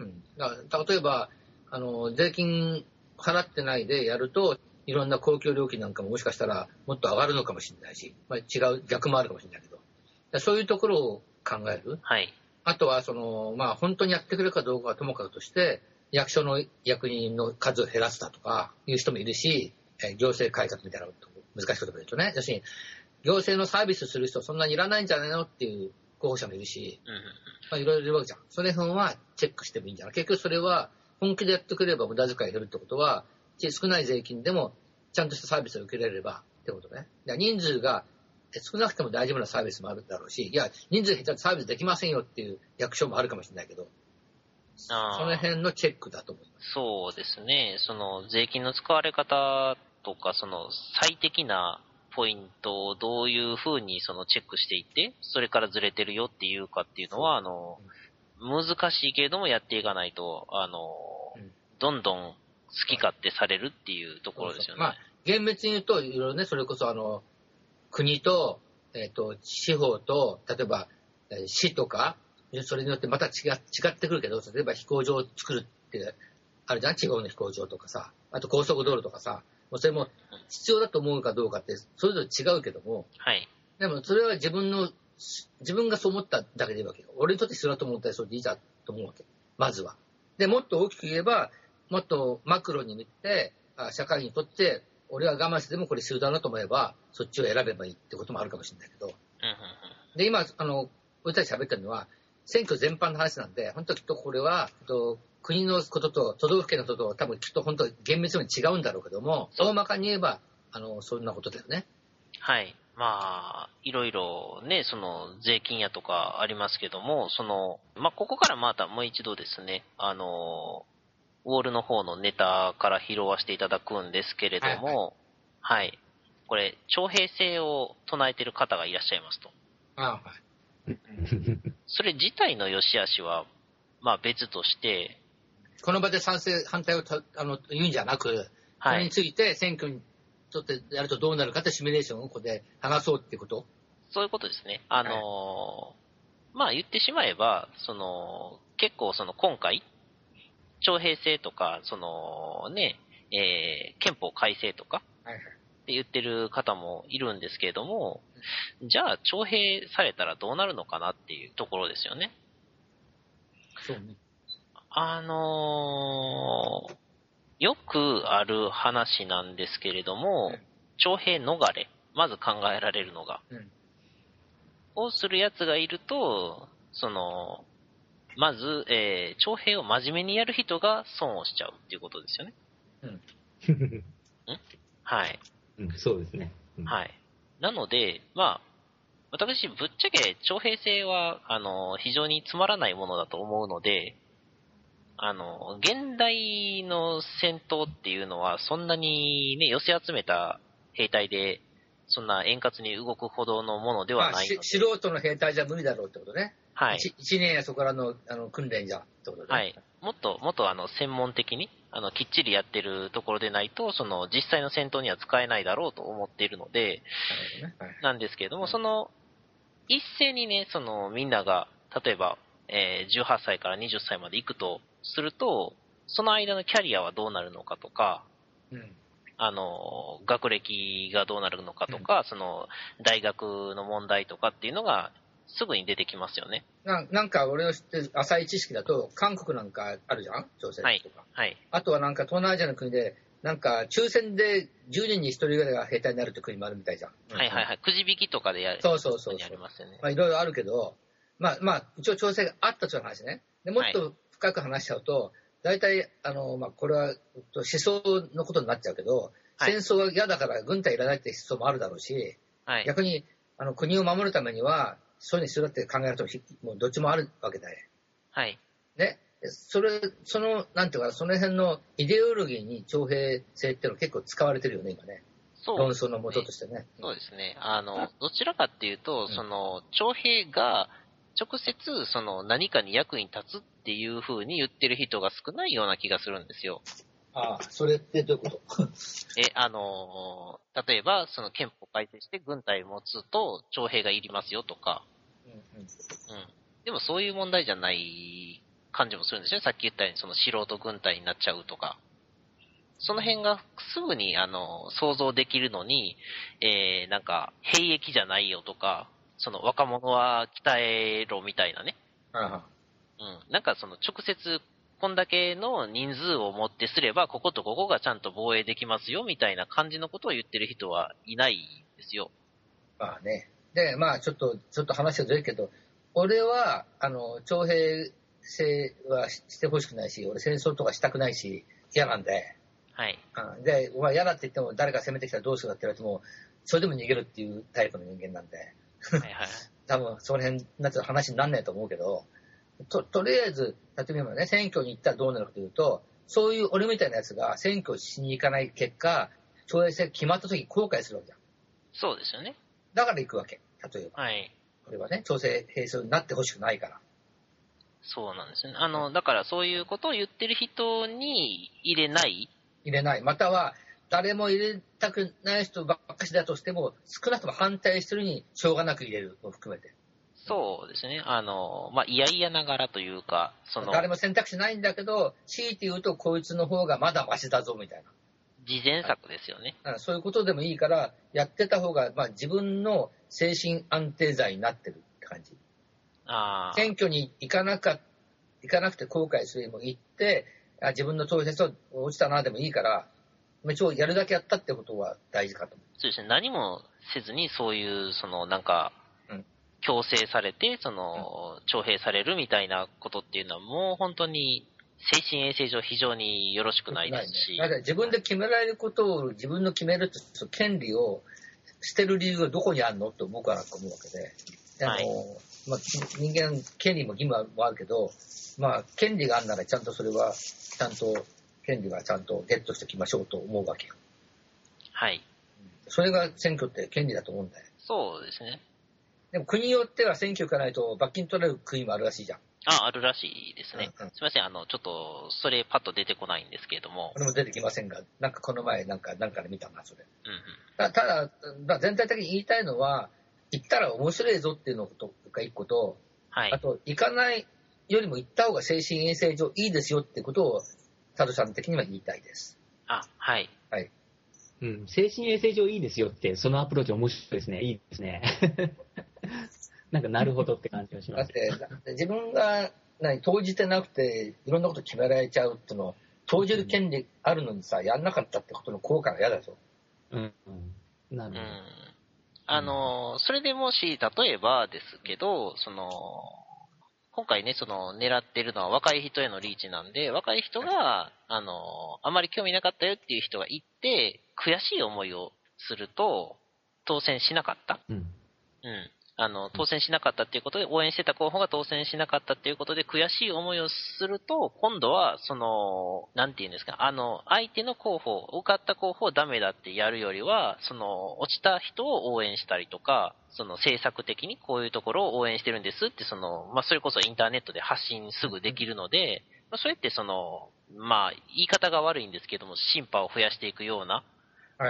うん。だ例えば、あの、税金払ってないでやると、いろんな公共料金なんかももしかしたらもっと上がるのかもしれないし、まあ、違う、逆もあるかもしれないけど。そういうところを考える。はい。あとは、その、まあ、本当にやってくれるかどうかはともかくとして、役所の役人の数を減らすだとか、いう人もいるし、えー行政改革みたいなこと、難しいことで言うとね、要するに、行政のサービスする人そんなにいらないんじゃないのっていう候補者もいるし、うんうん。まあ、いろいろいるわけじゃん。それ辺はチェックしてもいいんじゃない結局それは、本気でやってくれれば無駄遣い減るってことは、少ない税金でも、ちゃんとしたサービスを受けられればってことね。人数がえ少なくても大丈夫なサービスもあるだろうし、いや、人数減ったらサービスできませんよっていう役所もあるかもしれないけど、その辺のチェックだと思います。そうですね。その税金の使われ方とか、その最適なポイントをどういうふうにそのチェックしていって、それからずれてるよっていうかっていうのは、あの、難しいけれどもやっていかないと、あのうん、どんどん好き勝手されるっていうところですよね。まあ、厳密に言うと、いろいろね、それこそあの、国と、えっ、と、地方と、例えば、えー市とか、それによってまた違違ってくるけど、例えば飛行場を作るって、あるじゃん？地方の飛行場とかさ、あと高速道路とかさ、それも必要だと思うかどうかって、それぞれ違うけども、はい。でもそれは自分の、自分がそう思っただけでいいわけよ。俺にとって必要だと思ったらそれでいいじゃんと思うわけ。まずは。で、もっと大きく言えば、もっとマクロに見て、あ社会にとって、俺は我慢してでもこれ必要だなと思えば、そっちを選べばいいってこともあるかもしれないけど。で、今、あの、俺たち喋ってるのは、選挙全般の話なんで、本当きっとこれは、えっと国のことと都道府県のことと多分きっと本当厳密に違うんだろうけども、大まかに言えば、あの、そんなことだよね。はい。まあ、いろいろね、その税金やとかありますけども、その、まあ、ここからまたもう一度ですね、あの、ウォールの方のネタから拾わせていただくんですけれども、はい、これ、徴兵制を唱えてる方がいらっしゃいますと。ああはい。それ自体の良し悪しは、まあ別として、この場で賛成、反対をたあの言うんじゃなく、そはいれに。ついて選挙にとってやるとどうなるかってシミュレーションをここで話そうってこと？そういうことですね。あのーまあ言ってしまえば、その、結構その今回、徴兵制とか、そのね、えー憲法改正とかはいはい。って言ってる方もいるんですけれども、じゃあ徴兵されたらどうなるのかなっていうところですよね。そうね。あのーよくある話なんですけれどもうん、徴兵逃れ、まず考えられるのが、うん。をする奴がいると、その、まず、えー、徴兵を真面目にやる人が損をしちゃうっていうことですよね。はい。うんそうですね。うんはい。なので、まあ、私、ぶっちゃけ、徴兵制は、あの、非常につまらないものだと思うので、あの、現代の戦闘っていうのは、そんなにね、寄せ集めた兵隊で、そんな円滑に動くほどのものでまあ、はないので、し素人の兵隊じゃ無理だろうってことね。はい。一一年やそこからのあの訓練じゃんってことで。はい。もっと、もっとあの、専門的に、あの、きっちりやってるところでないと、その、実際の戦闘には使えないだろうと思っているので、なね。はいなんですけれども、うんその、一斉にね、その、みんなが、例えば、えー18歳から20歳まで行くとすると、その間のキャリアはどうなるのかとか、うん。あの、学歴がどうなるのかとか、その、大学の問題とかっていうのが、すぐに出てきますよね。ななんか俺の知ってる浅い知識だと、韓国なんかあるじゃん？朝鮮とか。はい。あとはなんか東南アジアの国で、なんか抽選で10人に1人ぐらいが兵隊になるって国もあるみたいじゃん。はいはいはい。くじ引きとかでやる。そうそうそうにありますよね。まあいろいろあるけど、まあまあ一応調整があったという話ね。でもっと深く話しちゃうと、大体、あの、まあこれは思想のことになっちゃうけど、はい戦争は嫌だから軍隊いらないって思想もあるだろうし、はい。逆にあの国を守るためには、そういうの必要だって考えると、ひもうどっちもあるわけだよ。はい。ね。それ、その、なんていうかな、その辺のイデオロギーに徴兵制っていうの結構使われてるよね、今ね。そう論争のもととしてね。そうですね。あの、どちらかっていうと、うんその、徴兵が直接、その、何かに役に立つっていう風に言ってる人が少ないような気がするんですよ。ああ、それってどういうこと？え、あの、例えば、その憲法改正して軍隊を持つと徴兵がいりますよとか、うんうんうん。でもそういう問題じゃない感じもするんですよね。さっき言ったように、その素人軍隊になっちゃうとか。その辺がすぐに、あの、想像できるのに、えー、なんか、兵役じゃないよとか、その若者は鍛えろみたいなね。あうん。なんかその直接、こんだけの人数をもってすれば、こことここがちゃんと防衛できますよみたいな感じのことを言ってる人はいないんですよ。あまあね。で、まあちょっと、ちょっと話はずれるけど、俺は、あの、徴兵制はししてほしくないし、俺戦争とかしたくないし、嫌なんで、はい。うんで、お前嫌だって言っても誰か攻めてきたらどうするかって言われても、それでも逃げるっていうタイプの人間なんで、はいはい。多分その辺になっちゃう話になんないと思うけど、と、とりあえず、例えばね、選挙に行ったらどうなるかというと、そういう俺みたいなやつが選挙しに行かない結果、徴兵制決まった時に後悔するわけじゃん。そうですよね。だから行くわけ。例えば。はい。これはね、調整兵制になってほしくないから。そうなんですよね。あの、だからそういうことを言ってる人に入れない。入れない。または、誰も入れたくない人ばっかしだとしても、少なくとも反対してるにしょうがなく入れるのを含めて。そうですね。あの、まあ、いやいやながらというか、その、誰も選択肢ないんだけど、強いて言うとこいつの方がまだマシだぞみたい事前策ですよね。そういうことでもいいから、やってた方が、まあ自分の精神安定剤になってるって感じ。ああ。選挙に行かなか、行かなくて後悔するよりも行って、あ自分の投票と落ちたなでもいいから、一応やるだけやったってことは大事かと思そうですね。何もせずに、そういう、その、なんかうん、強制されて、その、徴兵されるみたいなことっていうのは、もう本当に、精神衛生上非常によろしくう。ないですし。だから自分で決められることを自分の決めるって、その権利を捨てる理由がどこにあるのと僕は思うわけで。あの、はいまあ、人間、権利も義務もあるけど、まあ、権利があるならちゃんとそれは、ちゃんと、権利はちゃんとゲットしておきましょうと思うわけよ。はい。それが選挙って権利だと思うんだよ。そうですね。でも国によっては選挙行かないと罰金取られる国もあるらしいじゃん。あ、あるらしいですね。うんうんすみません、あの、ちょっと、それパッと出てこないんですけれども。これも出てきませんが、なんかこの前なんか、なんかで見たな、それ。うんうん。たただ、まあ全体的に言いたいのは、行ったら面白いぞっていうのが一個と、はいあ。と、行かないよりも行った方が精神衛生上いいですよってことを、佐藤さん的には言いたいです。あ、はい。はい。うん、精神衛生上いいですよって、そのアプローチ面白いですね。いいですね。なんかなるほどって感じがします。だって、だって自分が何投じてなくて、いろんなこと決められちゃうっていうのを、投じる権利あるのにさ、やんなかったってことの効果が嫌だぞ。うん、うん。なるほど。うん。あの、それでもし、例えばですけど、その、今回ね、その、狙ってるのは若い人へのリーチなんで、若い人が、あの、あまり興味なかったよっていう人がいて、悔しい思いをすると、当選しなかった。うん。うん。あの、当選しなかったっていうことで、応援してた候補が当選しなかったっていうことで、悔しい思いをすると、今度は、その、なんて言うんですか、あの、相手の候補、受かった候補をダメだってやるよりは、その、落ちた人を応援したりとか、その政策的にこういうところを応援してるんですって、その、まあ、それこそインターネットで発信すぐできるので、まあ、それってその、まあ、言い方が悪いんですけども、審判を増やしていくような、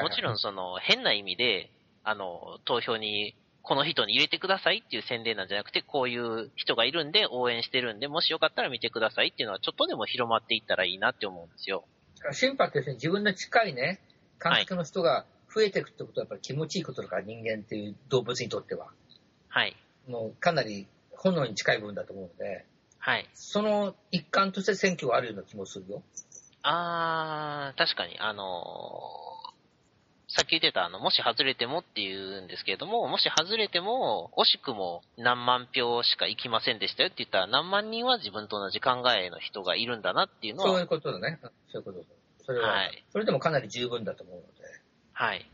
もちろんその、変な意味で、あの、投票にこの人に入れてくださいっていう宣伝なんじゃなくて、こういう人がいるんで応援してるんで、もしよかったら見てくださいっていうのはちょっとでも広まっていったらいいなって思うんですよ。審判ってですね、自分の近いね、観客の人が増えていくってことはやっぱり気持ちいいことだから、人間っていう動物にとっては。はい。もうかなり本能に近い部分だと思うので、はい。その一環として選挙はあるような気もするよ。あー、確かに、あのーさっき言ってた、あの、もし外れてもっていうんですけれども、もし外れても、惜しくも何万票しか行きませんでしたよって言ったら、何万人は自分と同じ考えの人がいるんだなっていうのは、そういうことだね。そういうことだ。それは、はいそれでもかなり十分だと思うので。はい。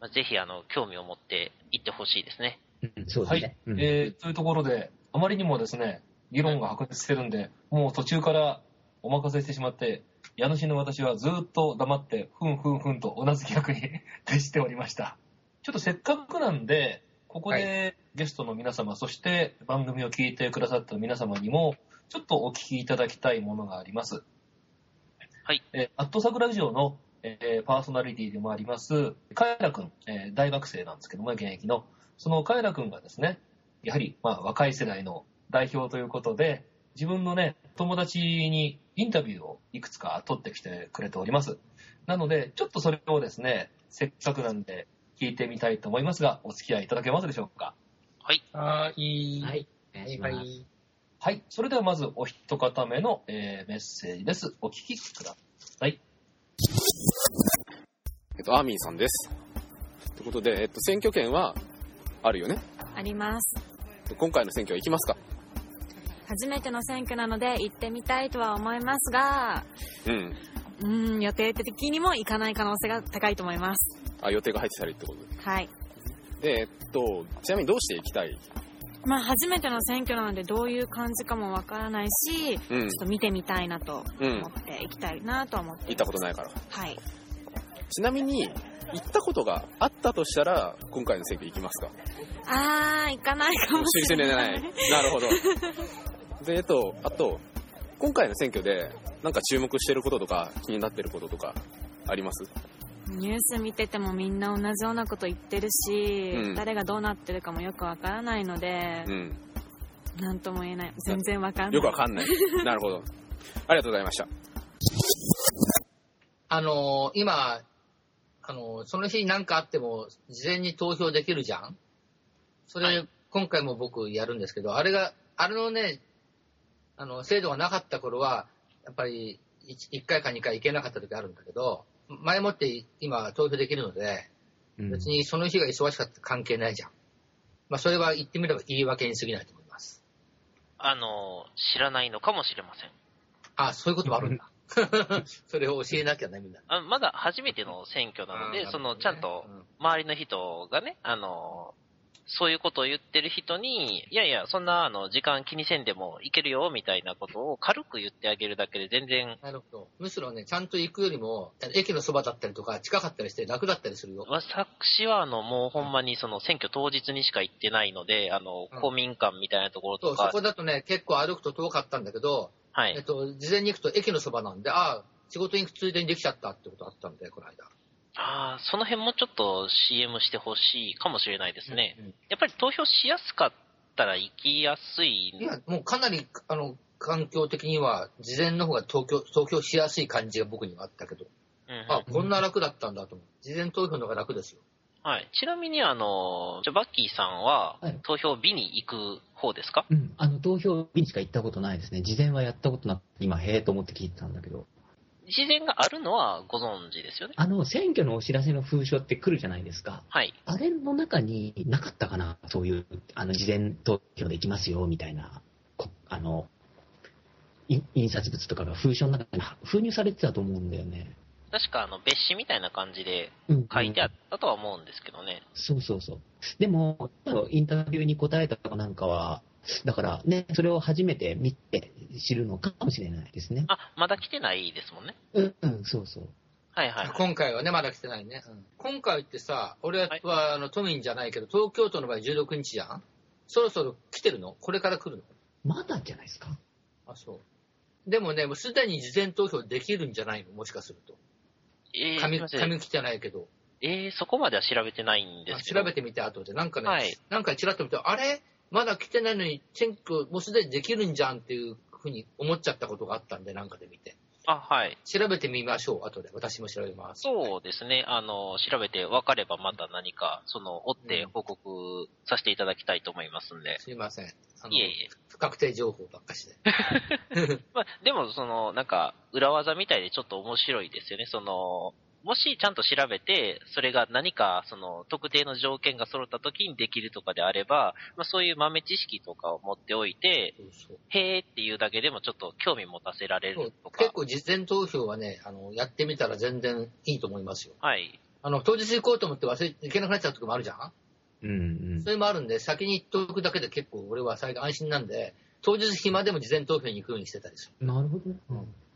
まあぜひ、あの、興味を持って行ってほしいですね。うんそうですはいね。。うんえーというところで、あまりにもですね、議論が白熱してるんで、もう途中からお任せしてしまって、家主の私はずっと黙って、ふんふんふんと同じ役に 徹しておりました。ちょっとせっかくなんで、ここはでゲストの皆様、そして番組を聞いてくださった皆様にも、ちょっとお聞きいただきたいものがあります。はい。えー、アットサクラジオの、えーパーソナリティでもあります、カエラ君、えー大学生なんですけども、現役の。そのカエラ君がですね、やはり、まあ、若い世代の代表ということで、自分のね、友達にインタビューをいくつか取ってきてくれております。なので、ちょっとそれをですね、せっかくなんで聞いてみたいと思いますが、お付き合いいただけますでしょうか？はい。はい。はい。お願いします。はい。それではまずお一方目の、えーメッセージです。お聞きください。えっと、アーミンさんです。ということで、えっと、選挙権はあるよね？あります。今回の選挙は行きますか？初めての選挙なので行ってみたいとは思いますが、うん。うーん、予定的にも行かない可能性が高いと思います。あ、予定が入ってたりってことで。はい。で、えっと、ちなみにどうして行きたい？まあ、初めての選挙なのでどういう感じかもわからないし、うんちょっ。と見てみたいなとうん思。って行きたいなと思っています。行ったことないから。はい。ちなみに、行ったことがあったとしたら、今回の選挙行きますか？あー、行かないかもしれ。ない。なるほど。で、えっと、あと、今回の選挙で、なんか注目してることとか、気になってることとか、あります？ニュース見ててもみんな同じようなこと言ってるし、うん誰がどうなってるかもよくわからないのでう、ん。なんとも言えない。全然わかんない。よくわかんない。なるほど。ありがとうございました。あのー今、あのーその日に何かあっても、事前に投票できるじゃん？それ、はい今回も僕やるんですけど、あれが、あれのね、あの、制度がなかった頃は、やっぱり1、回か2回行けなかった時あるんだけど、前もって今投票できるので、うん別にその日が忙しかったって関係ないじゃん。まあ、それは言ってみれば言い訳に過ぎないと思います。あの、知らないのかもしれません。あ、そういうこともあるんだ。それを教えなきゃね、みんな。あまだ初めての選挙なので、あーその、ちゃんとうん周りの人がね、あの、そういうことを言ってる人に、いやいや、そんな、あの、時間気にせんでもいけるよ、みたいなことを軽く言ってあげるだけで全然、なるほど。むしろね、ちゃんと行くよりも、駅のそばだったりとか、近かったりして楽だったりするよ。私は、あの、もうほんまにその選挙当日にしか行ってないので、あのうん、公民館みたいなところそう、そとか、こだとね、結構歩くと遠かったんだけど、はい。えっと、事前に行くと駅のそばなんで、ああ、仕事に行くついでにできちゃったってことあったんで、この間。ああ、その辺もちょっと CM してほしいかもしれないですね。うんやっぱり投票しやすかったら行きやすい。いや、もうかなり、あの、環境的には、事前の方が投票、投票しやすい感じが僕にはあったけど、うんうんあ、こんな楽だったんだと思う。事前投票の方が楽ですよ。はい。ちなみに、あの、じゃあバッキーさんははい、投票日に行く方ですか、うん、あの、投票日にしか行ったことないですね。事前はやったことなくて、今、へえと思って聞いてたんだけど。事前があるのはご存知ですよね。あの、選挙のお知らせの封書って来るじゃないですか。はい。あれの中になかったかなそういう、あの、事前投票できますよ、みたいな、こあの、い印刷物とかが封書の中に封入されてたと思うんだよね。確かあの、別紙みたいな感じでうん書いてあったとは思うんですけどね。そうそうそう。でも、インタビューに答えた子なんかは、だからね、それを初めて見て知るのかもしれないですね。あ、まだ来てないですもんね。うん、うん、そうそう。はいはい。今回はね、まだ来てないね。うん今回ってさ、俺は、あの都民じゃないけど、東京都の場合16日じゃん？そろそろ来てるの？これから来るの？まだじゃないですか？あ、そう。でもね、もうすでに事前投票できるんじゃないの？もしかすると。えー、す紙、紙来てないけど。えー、そこまでは調べてないんですけ調べてみて後で。なんかね、はい。なんかちらっと見て、あれ？まだ来てないのに選挙もうすでにできるんじゃんっていうふうに思っちゃったことがあったんで、なんかで見て。あ、はい。調べてみましょう、後で。私も調べます。そうですね。あの、調べて分かればまた何か、その、追って報告させていただきたいと思いますんで。すいません。あのいえいえ。不確定情報ばっかしで。まあ、でも、その、なんか、裏技みたいでちょっと面白いですよね。その、もしちゃんと調べて、それが何か、その、特定の条件が揃った時にできるとかであれば、まあ、そういう豆知識とかを持っておいて、そうそうへーっていうだけでもちょっと興味持たせられるとか。結構事前投票はね、あの、やってみたら全然いいと思いますよ。はい。あの、当日行こうと思って忘れて、行けなくなっちゃう時もあるじゃん？うん、うんそ。れもあるんで、先に行っておくだけで結構俺は最大安心なんで、当日暇でも事前投票に行くようにしてたりする。なるほどね。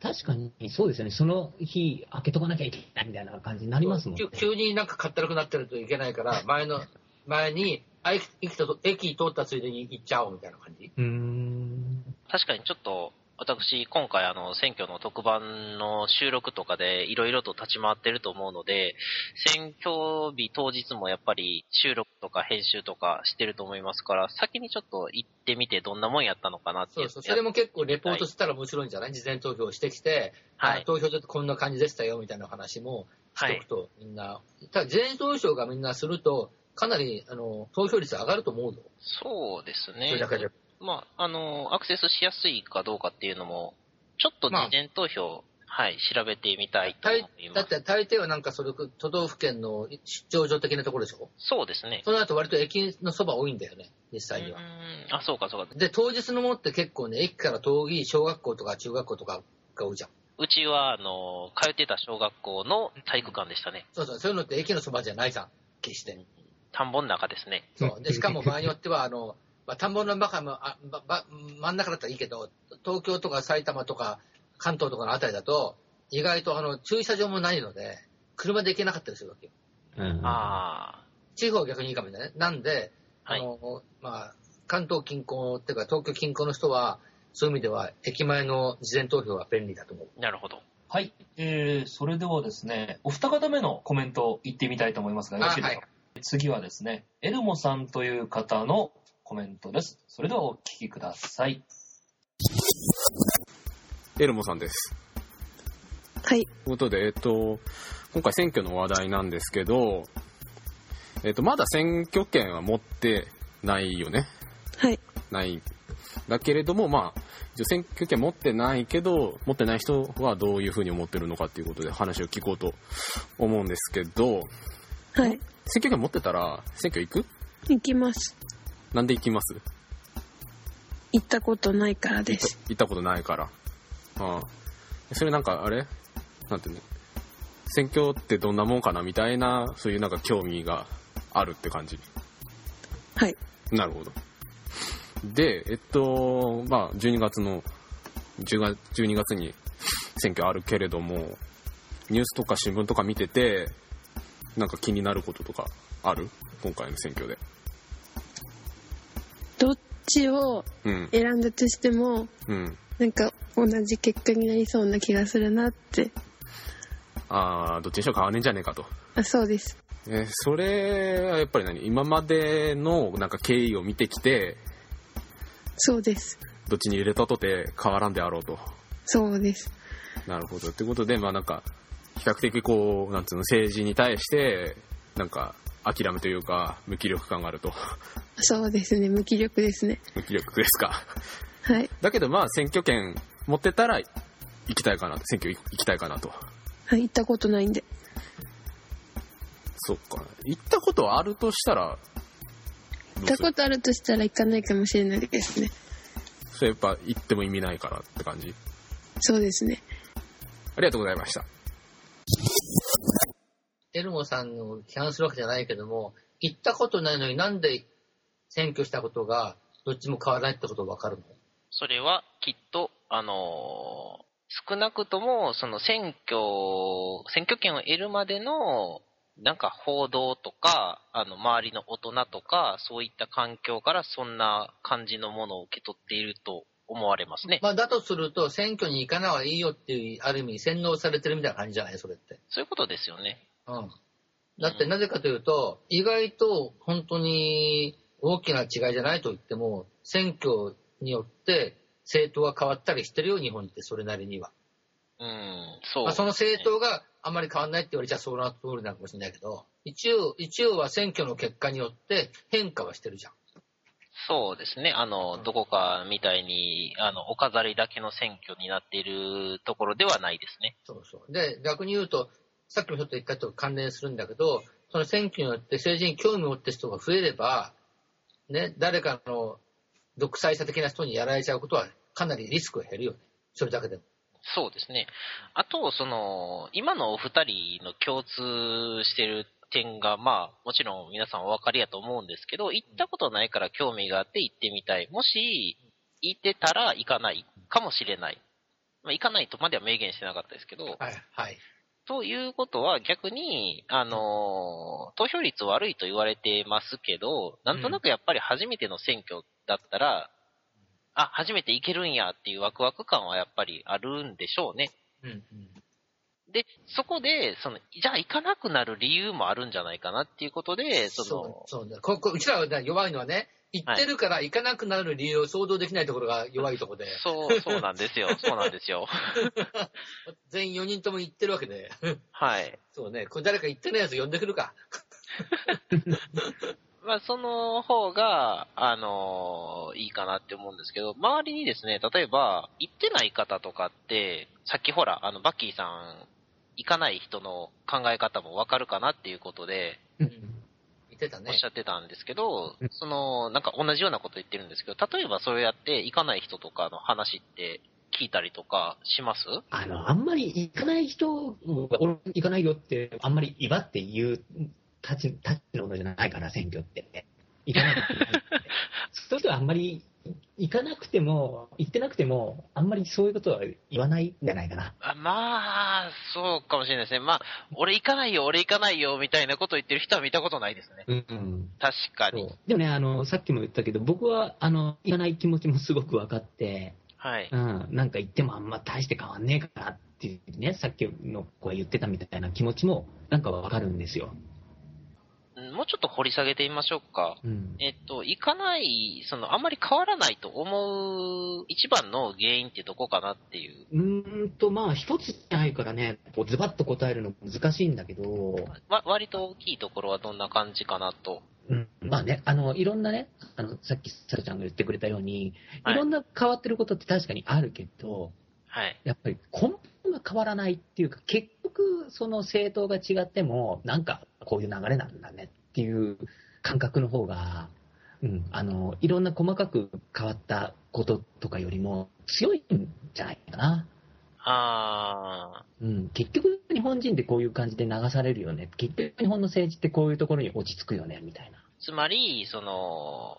確かに、そうですよね。その日、開けとかなきゃいけないみたいな感じになりますもんね急。急になんかかったるくなってるといけないから、前の、前に、あ駅駅と駅通ったついでに行っちゃおうみたいな感じ。うーん。確かにちょっと、私、今回あの、選挙の特番の収録とかでいろいろと立ち回ってると思うので、選挙日当日もやっぱり収録とか編集とかしてると思いますから、先にちょっと行ってみてどんなもんやったのかなっていうう。そそう。それも結構レポートしたら面白いんじゃない？事前投票してきて、はいあ投票所ってこんな感じでしたよみたいな話もしとくと、みんな、ただ事前投票がみんなすると、かなり、あの、投票率上がると思うよ。そうですそねれ。だけで。まあ、あの、アクセスしやすいかどうかっていうのも、ちょっと事前投票、はい、調べてみたいと思大います。だって大抵はなんかそれ、都道府県の出張所的なところでしょ？そうですね。その後割と駅のそば多いんだよね、実際にはう。んあ、そうかそうか。で、当日のものって結構ね、駅から遠い小学校とか中学校とかが多いじゃん。うちは、あの、通ってた小学校の体育館でしたね。そうそう、そういうのって駅のそばじゃないじゃん、決して。田んぼの中ですね。そう。で、しかも場合によっては、あの、まあ、田んぼの中も、あばば真ん中だったらいいけど、東京とか埼玉とか関東とかのあたりだと、意外とあの、駐車場もないので、車で行けなかったりするわけよ。うんあ地方は逆にいいかもしれないね。なんで、あ、はい。あの、まあ、関東近郊っていうか東京近郊の人は、そういう意味では駅前の事前投票は便利だと思う。なるほど。はい。えー、それではですね、お二方目のコメント行ってみたいと思いますが、よろしいですか、あ次はですね、エルモさんという方のコメントです。それではお聞きください。エルモさんです。はい。ということで、えっと、今回選挙の話題なんですけど、えっと、まだ選挙権は持ってないよね。はい。ない。だけれども、まあ、一応選挙権持ってないけど、持ってない人はどういうふうに思ってるのかっていうことで話を聞こうと思うんですけど、はい。選挙権持ってたら選挙行く？行きます。なんで行きます？行ったことないからで行ったす。行ったことないから。ああ。それなんか、あれ？なんていうの？選挙ってどんなもんかなみたいな、そういうなんか興味があるって感じ？はい。なるほど。で、えっと、まあ、12月の、10月、12月に選挙あるけれども、ニュースとか新聞とか見てて、なんか気になることとかある？今回の選挙で。ちをうん。選んだとしても、うん。なんか同じ結果になりそうな気がするなって。ああ、どっちにしろ変わんねえんじゃねえかと。あ、そうです。えーそれはやっぱり何？今までのなんか経緯を見てきて、そうです。どっちに入れたとて変わらんであろうと。そうです。なるほど。ってことで、まあなんか、比較的こう、なんつうの、政治に対して、なんか、諦めというか、無気力感があると。そうですね。無気力ですね。無気力ですか。はい。だけどまあ選挙権持ってたら行きたいかなと。選挙行きたいかなと。はい。行ったことないんで。そっか。行ったことはあるとしたら、行ったことあるとしたら行かないかもしれないですね。それやっぱ行っても意味ないからって感じ？そうですね。ありがとうございました。エルモさんを批判するわけじゃないけども、行ったことないのになんで選挙したことがどっちも変わらないってことがわかるの？それはきっと、あのー少なくとも、その選挙、選挙権を得るまでの、なんか報道とか、あの、周りの大人とか、そういった環境からそんな感じのものを受け取っていると思われますね。まあ、だとすると、選挙に行かない方がいいよっていう、ある意味洗脳されてるみたいな感じじゃない？それって。そういうことですよね。うん。だってなぜかというと、意外と本当に大きな違いじゃないと言っても、選挙によって政党が変わったりしてるよ、日本ってそれなりには。うん、そう、まあ、その政党があんまり変わんないって言われちゃその通りなのかもしれないけど、一応、一応は選挙の結果によって変化はしてるじゃん。そうですね。あの、どこかみたいに、あの、お飾りだけの選挙になっているところではないですね。そうそう。で、逆に言うと、さっきもちょっと言ったと関連するんだけど、その選挙によって政治に興味を持ってる人が増えれば、ね、誰かの独裁者的な人にやられちゃうことはかなりリスクが減るよね。それだけでも。そうですね。あと、その、今のお二人の共通してる点が、まあ、もちろん皆さんお分かりやと思うんですけど、行ったことないから興味があって行ってみたい。もし、行ってたら行かないかもしれない。まあ、行かないとまでは明言してなかったですけど、はい、はい。ということは逆に、あのー投票率悪いと言われてますけど、なんとなくやっぱり初めての選挙だったら、あ、初めて行けるんやっていうワクワク感はやっぱりあるんでしょうね。うんうん。で、そこで、その、じゃあ行かなくなる理由もあるんじゃないかなっていうことで、その、そう、そうだ。ここうちらはね弱いのはね、行ってるから行かなくなる理由を想像できないところが弱いところで、そう、そうなんですよ。そうなんですよ。全員4人とも行ってるわけで、はい。そうね、これ誰か行ってないやつ呼んでくるか。まあ、その方が、あのいいかなって思うんですけど、周りにですね、例えば、行ってない方とかって、さっきほら、あの、バッキーさん、行かない人の考え方もわかるかなっていうことで、言ってたねおっし。ゃってたんですけど、うんその、なんか同じようなこと言ってるんですけど、例えばそうやって行かない人とかの話って聞いたりとかします？あの、あんまり行かない人が、俺行かないよって、あんまり威張って言う立ち、立ちのものじゃないから、選挙って。行かない。そういう人はあんまり行かなくても、行ってなくても、あんまりそういうことは言わないんじゃないかな。あまあ、そうかもしれないですね。まあ、俺行かないよ、俺行かないよ、みたいなこと言ってる人は見たことないですね。うん。確かに。でもね、あの、さっきも言ったけど、僕は、あの、行かない気持ちもすごく分かって、はい。うん、なんか言ってもあんま大して変わんねえかなっていうね、さっきの子が言ってたみたいな気持ちも、なんか分かるんですよ。うんもうちょっと掘り下げてみましょうか。うん。えっと、行かない、その、あんまり変わらないと思う一番の原因ってどこかなっていう。うーんと、まあ、一つじゃないからね、こうズバッと答えるの難しいんだけど、わ割と大きいところはどんな感じかなと。うん、まあね、あの、いろんなね、あの、さっきさらちゃんが言ってくれたように、はいいろんな変わってることって確かにあるけど、はい。やっぱり根本が変わらないっていうか、結局、その政党が違っても、なんかこういう流れなんだねっていう感覚の方が、うん、あの、いろんな細かく変わったこととかよりも強いんじゃないかな。あうん、結局日本人ってこういう感じで流されるよね。結局日本の政治ってこういうところに落ち着くよね、みたいな。ー、つまり、その、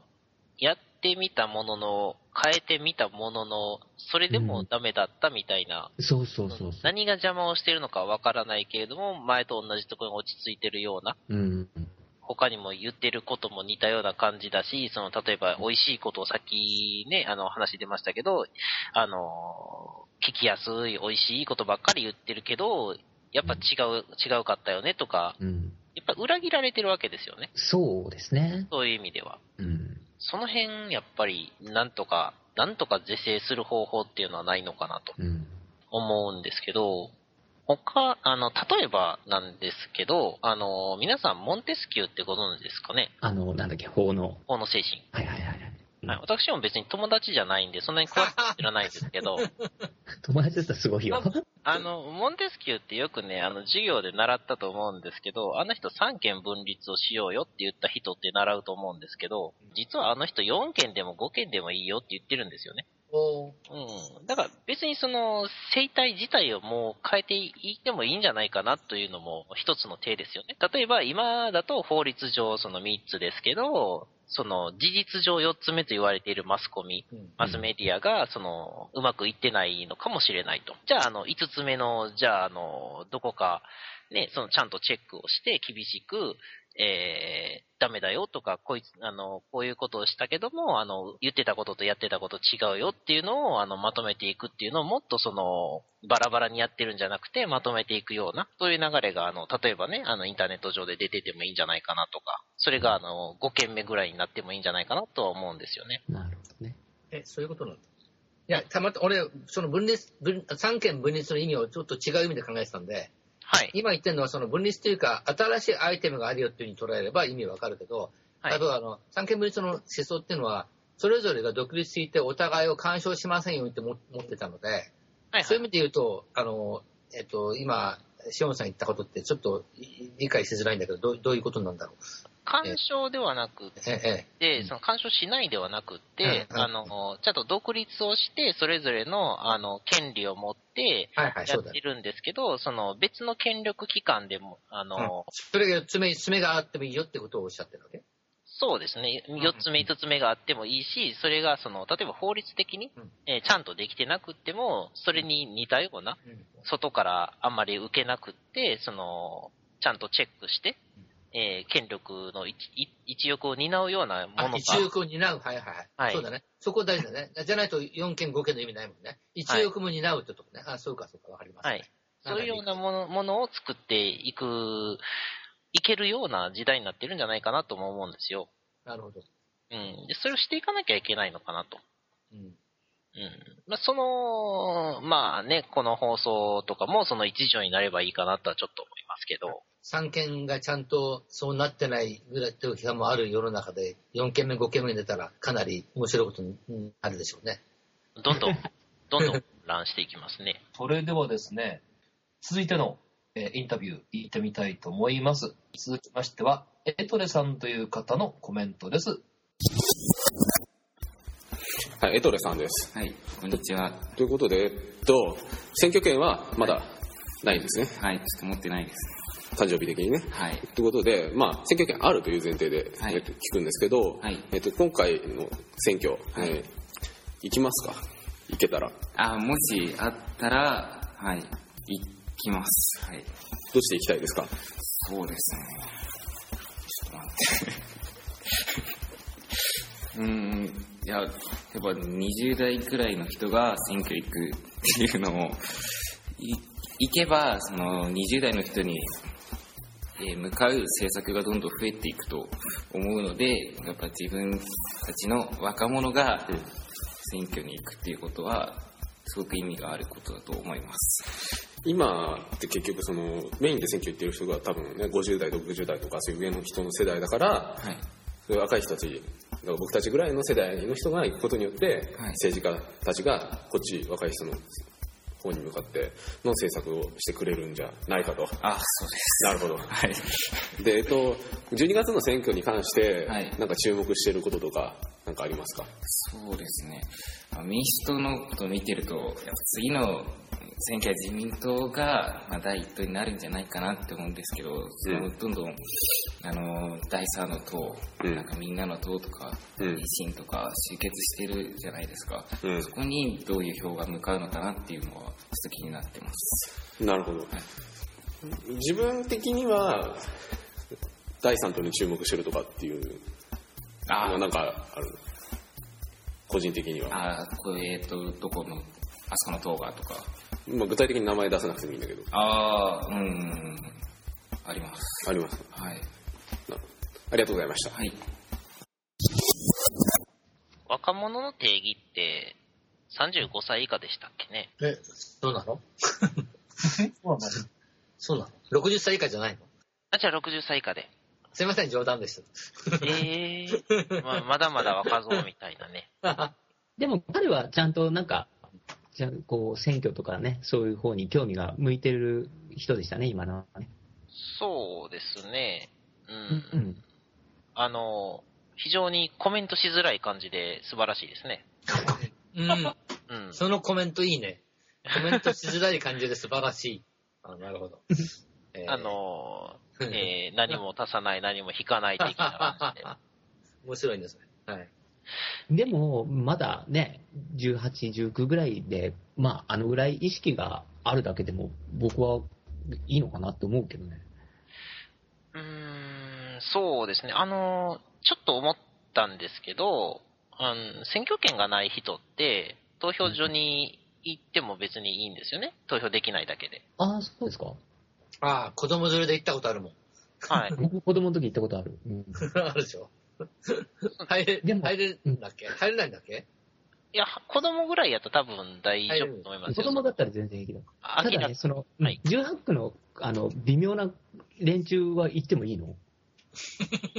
やってみたものの、変えてみたものの、それでもダメだったみたいな、そうそうそうそう。何が邪魔をしているのかわからないけれども、前と同じところに落ち着いてるような、うん。他にも言ってることも似たような感じだし、その、例えば美味しいことをさっきね、あの、話出ましたけど、あの、聞きやすい美味しいことばっかり言ってるけど、やっぱ違う、違うかったよねとか、うん。やっぱ裏切られてるわけですよね。そうですね。そういう意味では。うん。その辺、やっぱり、なんとか、なんとか是正する方法っていうのはないのかなとうん。思うんですけど、他、あの、例えばなんですけど、あの、皆さん、モンテスキューってご存知ですかね？あの、なんだっけ、法の。法の精神。はいはいはい私も別に友達じゃないんで、そんなに詳しく知らないんですけど、友達だったらすごいよ。あの、モンテスキューってよくね、あの、授業で習ったと思うんですけど、あの人3件分立をしようよって言った人って習うと思うんですけど、実はあの人4件でも5件でもいいよって言ってるんですよね。うん。だから別にその生態自体をもう変えていってもいいんじゃないかなというのも一つの手ですよね。例えば今だと法律上その3つですけど、その事実上4つ目と言われているマスコミ、うんマスメディアがそのうまくいってないのかもしれないと。じゃああの5つ目の、じゃああの、どこかね、そのちゃんとチェックをして厳しく、えー、ダメだよとか、こいつ、あの、こういうことをしたけども、あの、言ってたこととやってたこと違うよっていうのを、あの、まとめていくっていうのをもっとその、バラバラにやってるんじゃなくて、まとめていくような、そういう流れが、あの、例えばね、あの、インターネット上で出ててもいいんじゃないかなとか、それが、あの、5件目ぐらいになってもいいんじゃないかなとは思うんですよね。なるほどね。え、そういうことなんだ。いや、たまた、俺、その分立、分、三権分立の意味をちょっと違う意味で考えてたんで、はい。今言ってるのはその分立というか、新しいアイテムがあるよっていうふうに捉えれば意味わかるけど、はい例えばあの、三権分立の思想っていうのは、それぞれが独立していてお互いを干渉しませんよって思思ってたので、はい、そういう意味で言うと、あの、えっと、今、シオンさん言ったことってちょっと理解しづらいんだけど、どういうことなんだろう？干渉ではなくええ、で、その干渉しないではなくって、あの、ちゃんと独立をして、それぞれの、あの、権利を持って、や。ってるんですけど、その別の権力機関でも、あの、それが4つ目、5つ目があってもいいよってことをおっしゃってるわけ？そうですね、4つ目、5つ目があってもいいし、それが、その、例えば法律的にうん、えーちゃんとできてなくっても、それに似たような、外からあんまり受けなくって、その、ちゃんとチェックして、えー権力の一一一翼を担うようなものあが、一翼を担う、はいはい。はいそうだね。そこ大事だね。じゃないと4件5件の意味ないもんね。一翼も担うってとこね。あ、そうかそうか、わかります、ね。はい。そういうようなものものを作っていく、いけるような時代になってるんじゃないかなとも思うんですよ。なるほど。うん。で、それをしていかなきゃいけないのかなと。うん。うん。まあ、その、まあね、この放送とかもその一助になればいいかなとはちょっと思いますけど。3件がちゃんとそうなってないぐらい時がもある世の中で、4件目、5件目に出たらかなり面白いことにうんなるでしょうね。どんどん、どんどん混乱していきますね。それではですね、続いての、えーインタビュー行ってみたいと思います。続きましては、エトレさんという方のコメントです。はい、エトレさんです。はい、こんにちは。ということで、えっと、選挙権はまだないんですね。はい、ちょっと持ってないです。誕生日的にね。はい。ということで、まあ、選挙権あるという前提で、はいえっと、聞くんですけど、はいえっと、今回の選挙、はいえー行きますか？行けたら。あ、もしあったら、はい、行きます。はい。どうして行きたいですか？そうですね。ちょっと待って。うーん、いや、やっぱ20代くらいの人が選挙行くっていうのも、い行けば、その20代の人に、えー向かう政策がどんどん増えていくと思うので、やっぱ自分たちの若者が選挙に行くっていうことは、すごく意味があることだと思います。今って結局そのメインで選挙行ってる人が多分ね50代60代とかそういう上の人の世代だからはい。そういう若い人たち僕たちぐらいの世代の人が行くことによって、はい政治家たちがこっち若い人の方に向かっての政策をしてくれるんじゃないかとあ、そうです。なるほどはい。でえっと12月の選挙に関して、はいなんか注目してることとかなんかありますか？そうですね。まあ民主党のことを見てると、やっぱ次の選挙は自民党が、まあ、第一党になるんじゃないかなって思うんですけど、そのどんどん、あの、第三の党、うん。なんかみんなの党とか、うん。維新とか集結してるじゃないですか。うん。そこにどういう票が向かうのかなっていうのは、ちょっと気になってます。なるほど。自分的には第3党に注目してるとかっていうあのはなんかある個人的には、あー、これ、えっと、どこの、あそこの党がとか。まあ、具体的に名前出さなくてもいいんだけどああ、うんあります。ありますはい。なありがとうございましたはい。若者の定義って、35歳以下でしたっけね？え、そうなの。そうなの ?60 歳以下じゃないの？あ、じゃあ60歳以下で。すいません、冗談でしええまあ、まだまだ若造みたいなね。た。でも彼はちゃんとなんか、じゃあこう選挙とかね、そういう方に興味が向いてる人でしたね、今のはね。そうですね。う。うんん。あの、非常にコメントしづらい感じで素晴らしいですね。うん。うん。そのコメントいいね。コメントしづらい感じで素晴らしい。あ、なるほど。えーあ、のー、えー何も足さない、何も引かない的な感じで。面白いんですね。はい。でも、まだね、18、19ぐらいで、まあ、あのぐらい意識があるだけでも、僕はいいのかなって思うけどね。うーん、そうですね。あのー、ちょっと思ったんですけど、あの選挙権がない人って、投票所に行っても別にいいんですよね。投票できないだけで。ああ、そうですか。ああ、子供連れで行ったことあるもん。はい。僕も子供の時行ったことある。うん、あるでしょ入れ、でも入れるんだっけ？入れないんだっけ？いや、子供ぐらいやったら多分大丈夫と思います子よ。供だったら全然平気だ。あただね、その、はい18区の、あの、微妙な連中は行ってもいいの？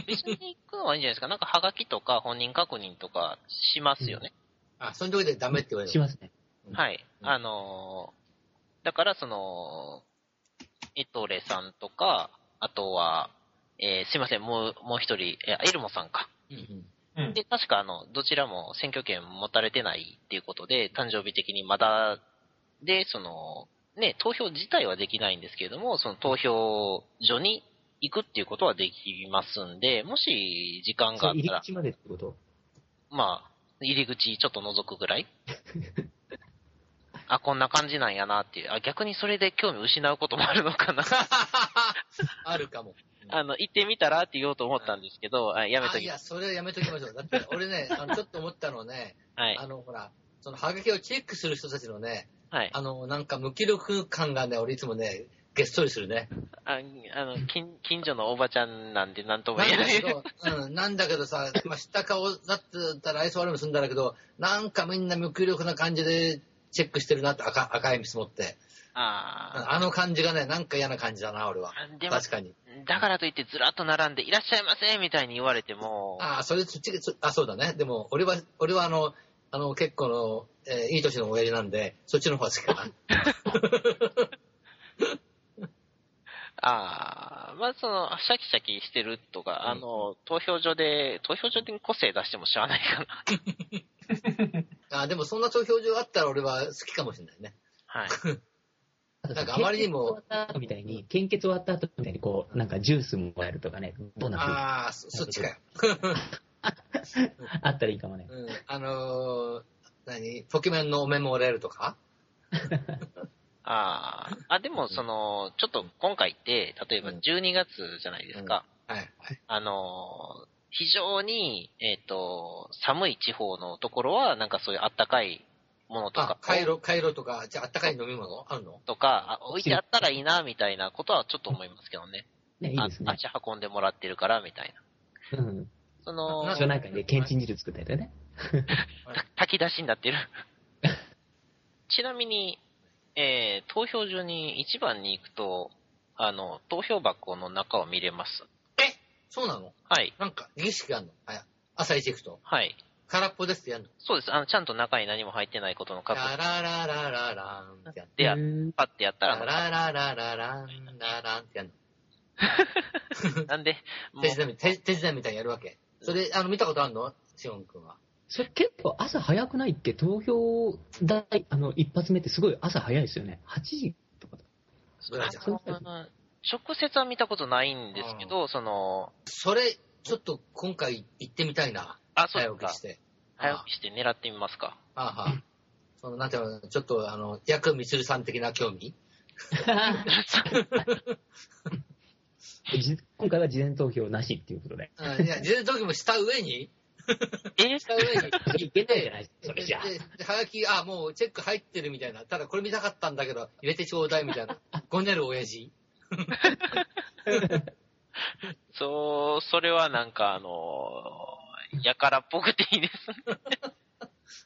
別に行くのはいいんじゃないですか？なんか、はがきとか本人確認とかしますよね。あ、その時でダメって言われる。しますね。はい。うんあのーだから、その、エトレさんとか、あとは、えーすいません、もう、もう一人、えーエルモさんか。うんうん。で、確か、あの、どちらも選挙権持たれてないっていうことで、誕生日的にまだ、で、その、ね、投票自体はできないんですけれども、その投票所に行くっていうことはできますんで、もし時間があったら、入り口までってこと？まあ、入り口ちょっと覗くぐらい あ、こんな感じなんやなっていう。あ、逆にそれで興味失うこともあるのかな。あるかも。あの、行ってみたらって言おうと思ったんですけど、あやめときあいや、それやめときましょう。だって、俺ね、あの ちょっと思ったのはね、はいあ。の、ほら、その、ハガキをチェックする人たちのね、はい。あの、なんか無気力感がね、俺いつもね、げっそりするね。ああの近、近所のおばちゃんなんで何ともなん言えない。だけど、うん、なんだけどさ、まあ、知った顔だったら愛想悪いもするんだけど、なんかみんな無気力な感じでチェックしてるなって赤赤い見積もって。ああの感じがね、なんか嫌な感じだな、俺は。確かに。だからといってずらっと並んでいらっしゃいませみたいに言われても、ああ、それ、そっちあ、そうだね。でも、俺は、俺はあの、あの、結構の、えーいい年の親父なんで、そっちの方が好きかな。ああ、まあその、シャキシャキしてるとか、あの、投票所で、投票所で個性出してもしゃあないかな。あでも、そんな投票所あったら俺は好きかもしれないね。はい。なんかあまりにも献血終わった後みたいに、献血終わった後みたいに、こう、なんかジュースもらえるとかね、どうなってああ、そそっちかよ。あったらいいかもね。うん、あのー、何？ポケモンのお面ももらえるとか？ああ、あ、でもその、ちょっと今回って、例えばうん12月じゃないですか。はい。はい。あの、非常に、えっ、と、寒い地方のところは、なんかそういうあったかいものとか、、あカイロ、カイロとか、じゃああったかい飲み物？あるの？とか、あ置いてあったらいいな、みたいなことはちょっと思いますけどね。ね、いいあですね。足運んでもらってるから、みたいな。うん。その、な町内会でけんちん汁作ったりとかね。炊き出しになってる。ちなみに、えー投票所に一番に行くと、あの、投票箱の中を見れます。えそうなの？はい。なんか、儀式があるの？はい。朝一行くと。はい。空っぽですってやるの？そうです。あの、ちゃんと中に何も入ってないことの確ラ認ララララランってやって。でやパッてやったラら、ララララランラランってやる なんで、手伝いみ手手伝いみたいにやるわけ。それ、あの、見たことあるの？シオン君は。それ結構朝早くないって、投票台、あの、一発目ってすごい朝早いですよね。8時とかだ。そうあの直接は見たことないんですけど、その、それ、ちょっと今回行ってみたいな。あ、そうですか早起きし。て。早起きして狙ってみますか。ああはあ。その、なんていうの、ちょっと、あの、ヤクミツルさん的な興味？じ今回は事前投票なしっていうことで。うんいや、事前登記もした上に、え？した上に、いけないじゃないですか、それじゃはがき、あ、もうチェック入ってるみたいな。ただこれ見たかったんだけど、入れてちょうだいみたいな。ごねる親父。そう、それはなんかあの、やからっぽくていいです。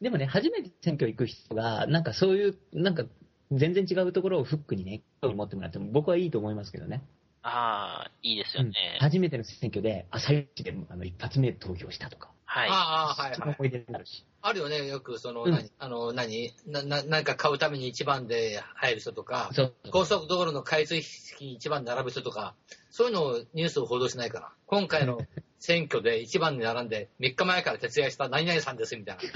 でもね、初めて選挙行く人が、なんかそういう、なんか全然違うところをフックにね、興味持ってもらっても僕はいいと思いますけどね。ああ、いいですよね。うん初めての選挙で、朝一であの一発目投票したとか、はい。ああ、はいはい。その思い出になるし。あるよね、よく、その、うん何、あの、何な、な、なんか買うために一番で入る人とか、そう高速道路の開通式に一番並ぶ人とか、そういうのをニュースを報道しないから。今回の 選挙で一番に並んで、3日前から徹夜した何々さんですみたい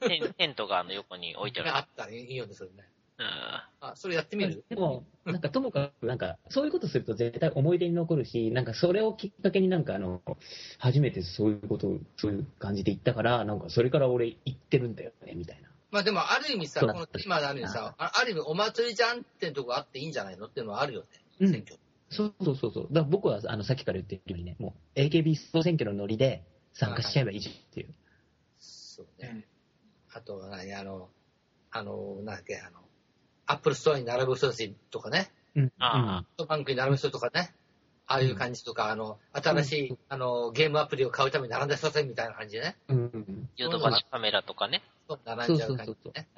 テンテントがあの横に置いてある。な。あったらいいよね、それね。うんあ、それやってみる？でも、なんかともかく、なんか、そういうことすると絶対思い出に残るし、なんかそれをきっかけになんかあの、初めてそういうことを、そういう感じで言ったから、なんかそれから俺言ってるんだよね、みたいな。まあでも、ある意味さ、この今のある意味さ、あある意味お祭りじゃんってとこあっていいんじゃないの？っていうのはあるよね、うん選挙。そうそうそうそう。だから僕は、あの、さっきから言ってるようにね、もう、AKB 総選挙のノリで参加しちゃえばいいじゃんっていう。そうね。あとは何、あの、あの、なんだっけ、あの、アップルストアに並ぶ人たちとかね、うん。あソフトバンクに並ぶ人とかね、ああいう感じとか、あの、新しい、あの、ゲームアプリを買うために並んだ人たちみたいな感じでね。ヨドバシカメラとかね。そう並んじゃう感じでね。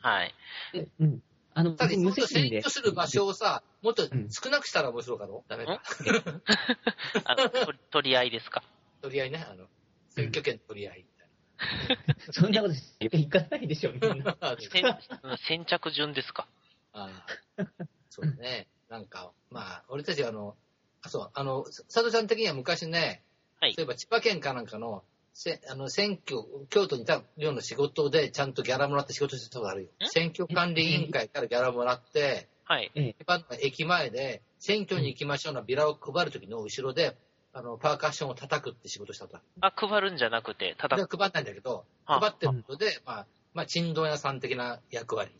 はい。でうん。あの、ただ、もっと選挙。する場所をさ、もっとうん少なくしたら面白かろ？ダメか。あの取取り合いですか？取り合いね、あの、選挙権取り合いみ そんなこといかないでしょ、みんな。先うん先着順ですか。ああそうね。なんか、まあ、俺たちはあの、あ、そう、あの、佐藤ちゃん的には昔ね、はいそういえば千葉県かなんかの、せあの選挙、京都にいたような仕事でちゃんとギャラもらって仕事したことあるよ。ん？選挙管理委員会からギャラもらって、はい。の駅前で選挙に行きましょうのビラを配るときの後ろで、あの、パーカッションを叩くって仕事したことあ配るんじゃなくて、ただでは、配んないんだけど、あ配ってることで、まあ、まあ、珍道屋さん的な役割。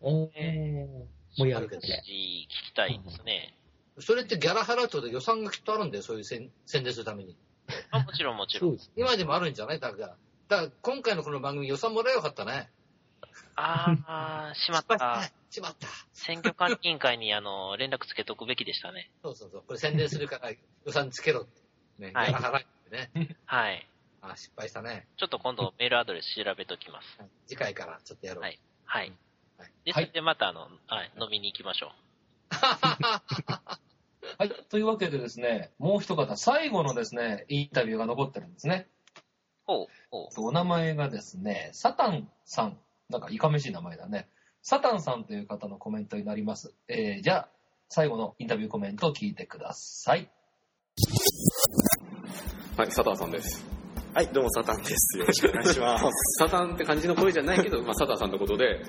おー。盛り上がるけどね。聞きたいですね。それってギャラ払うってことで予算がきっとあるんだよ、そういう宣宣伝するために。あもちろんもちろん。今でもあるんじゃない？だから。だから今回のこの番組予算もらえばよかったね。ああ、しまった。しまった。選挙管理委員会にあの連絡つけとくべきでしたね。そうそうそう。これ宣伝するから 予算つけろって。ね、ギはい払えってね。はい。あ、失敗したね。ちょっと今度メールアドレス調べときます。次回からちょっとやろう。はいはい。はいで、はいそれでまたあの、はい、飲みに行きましょはい。というわけでですね、もう一方、最後のですね、インタビューが残ってるんですね。う。ほう、ほう。お名前がですね、サタンさん。なんかいかめしい名前だね。サタンさんという方のコメントになります。えー、じゃあ、最後のインタビューコメントを聞いてください。はい、サタンさんです。はい、どうも、サタンです。よろしくお願いします。サタンって感じの声じゃないけど、まあ、サタンさんのことで、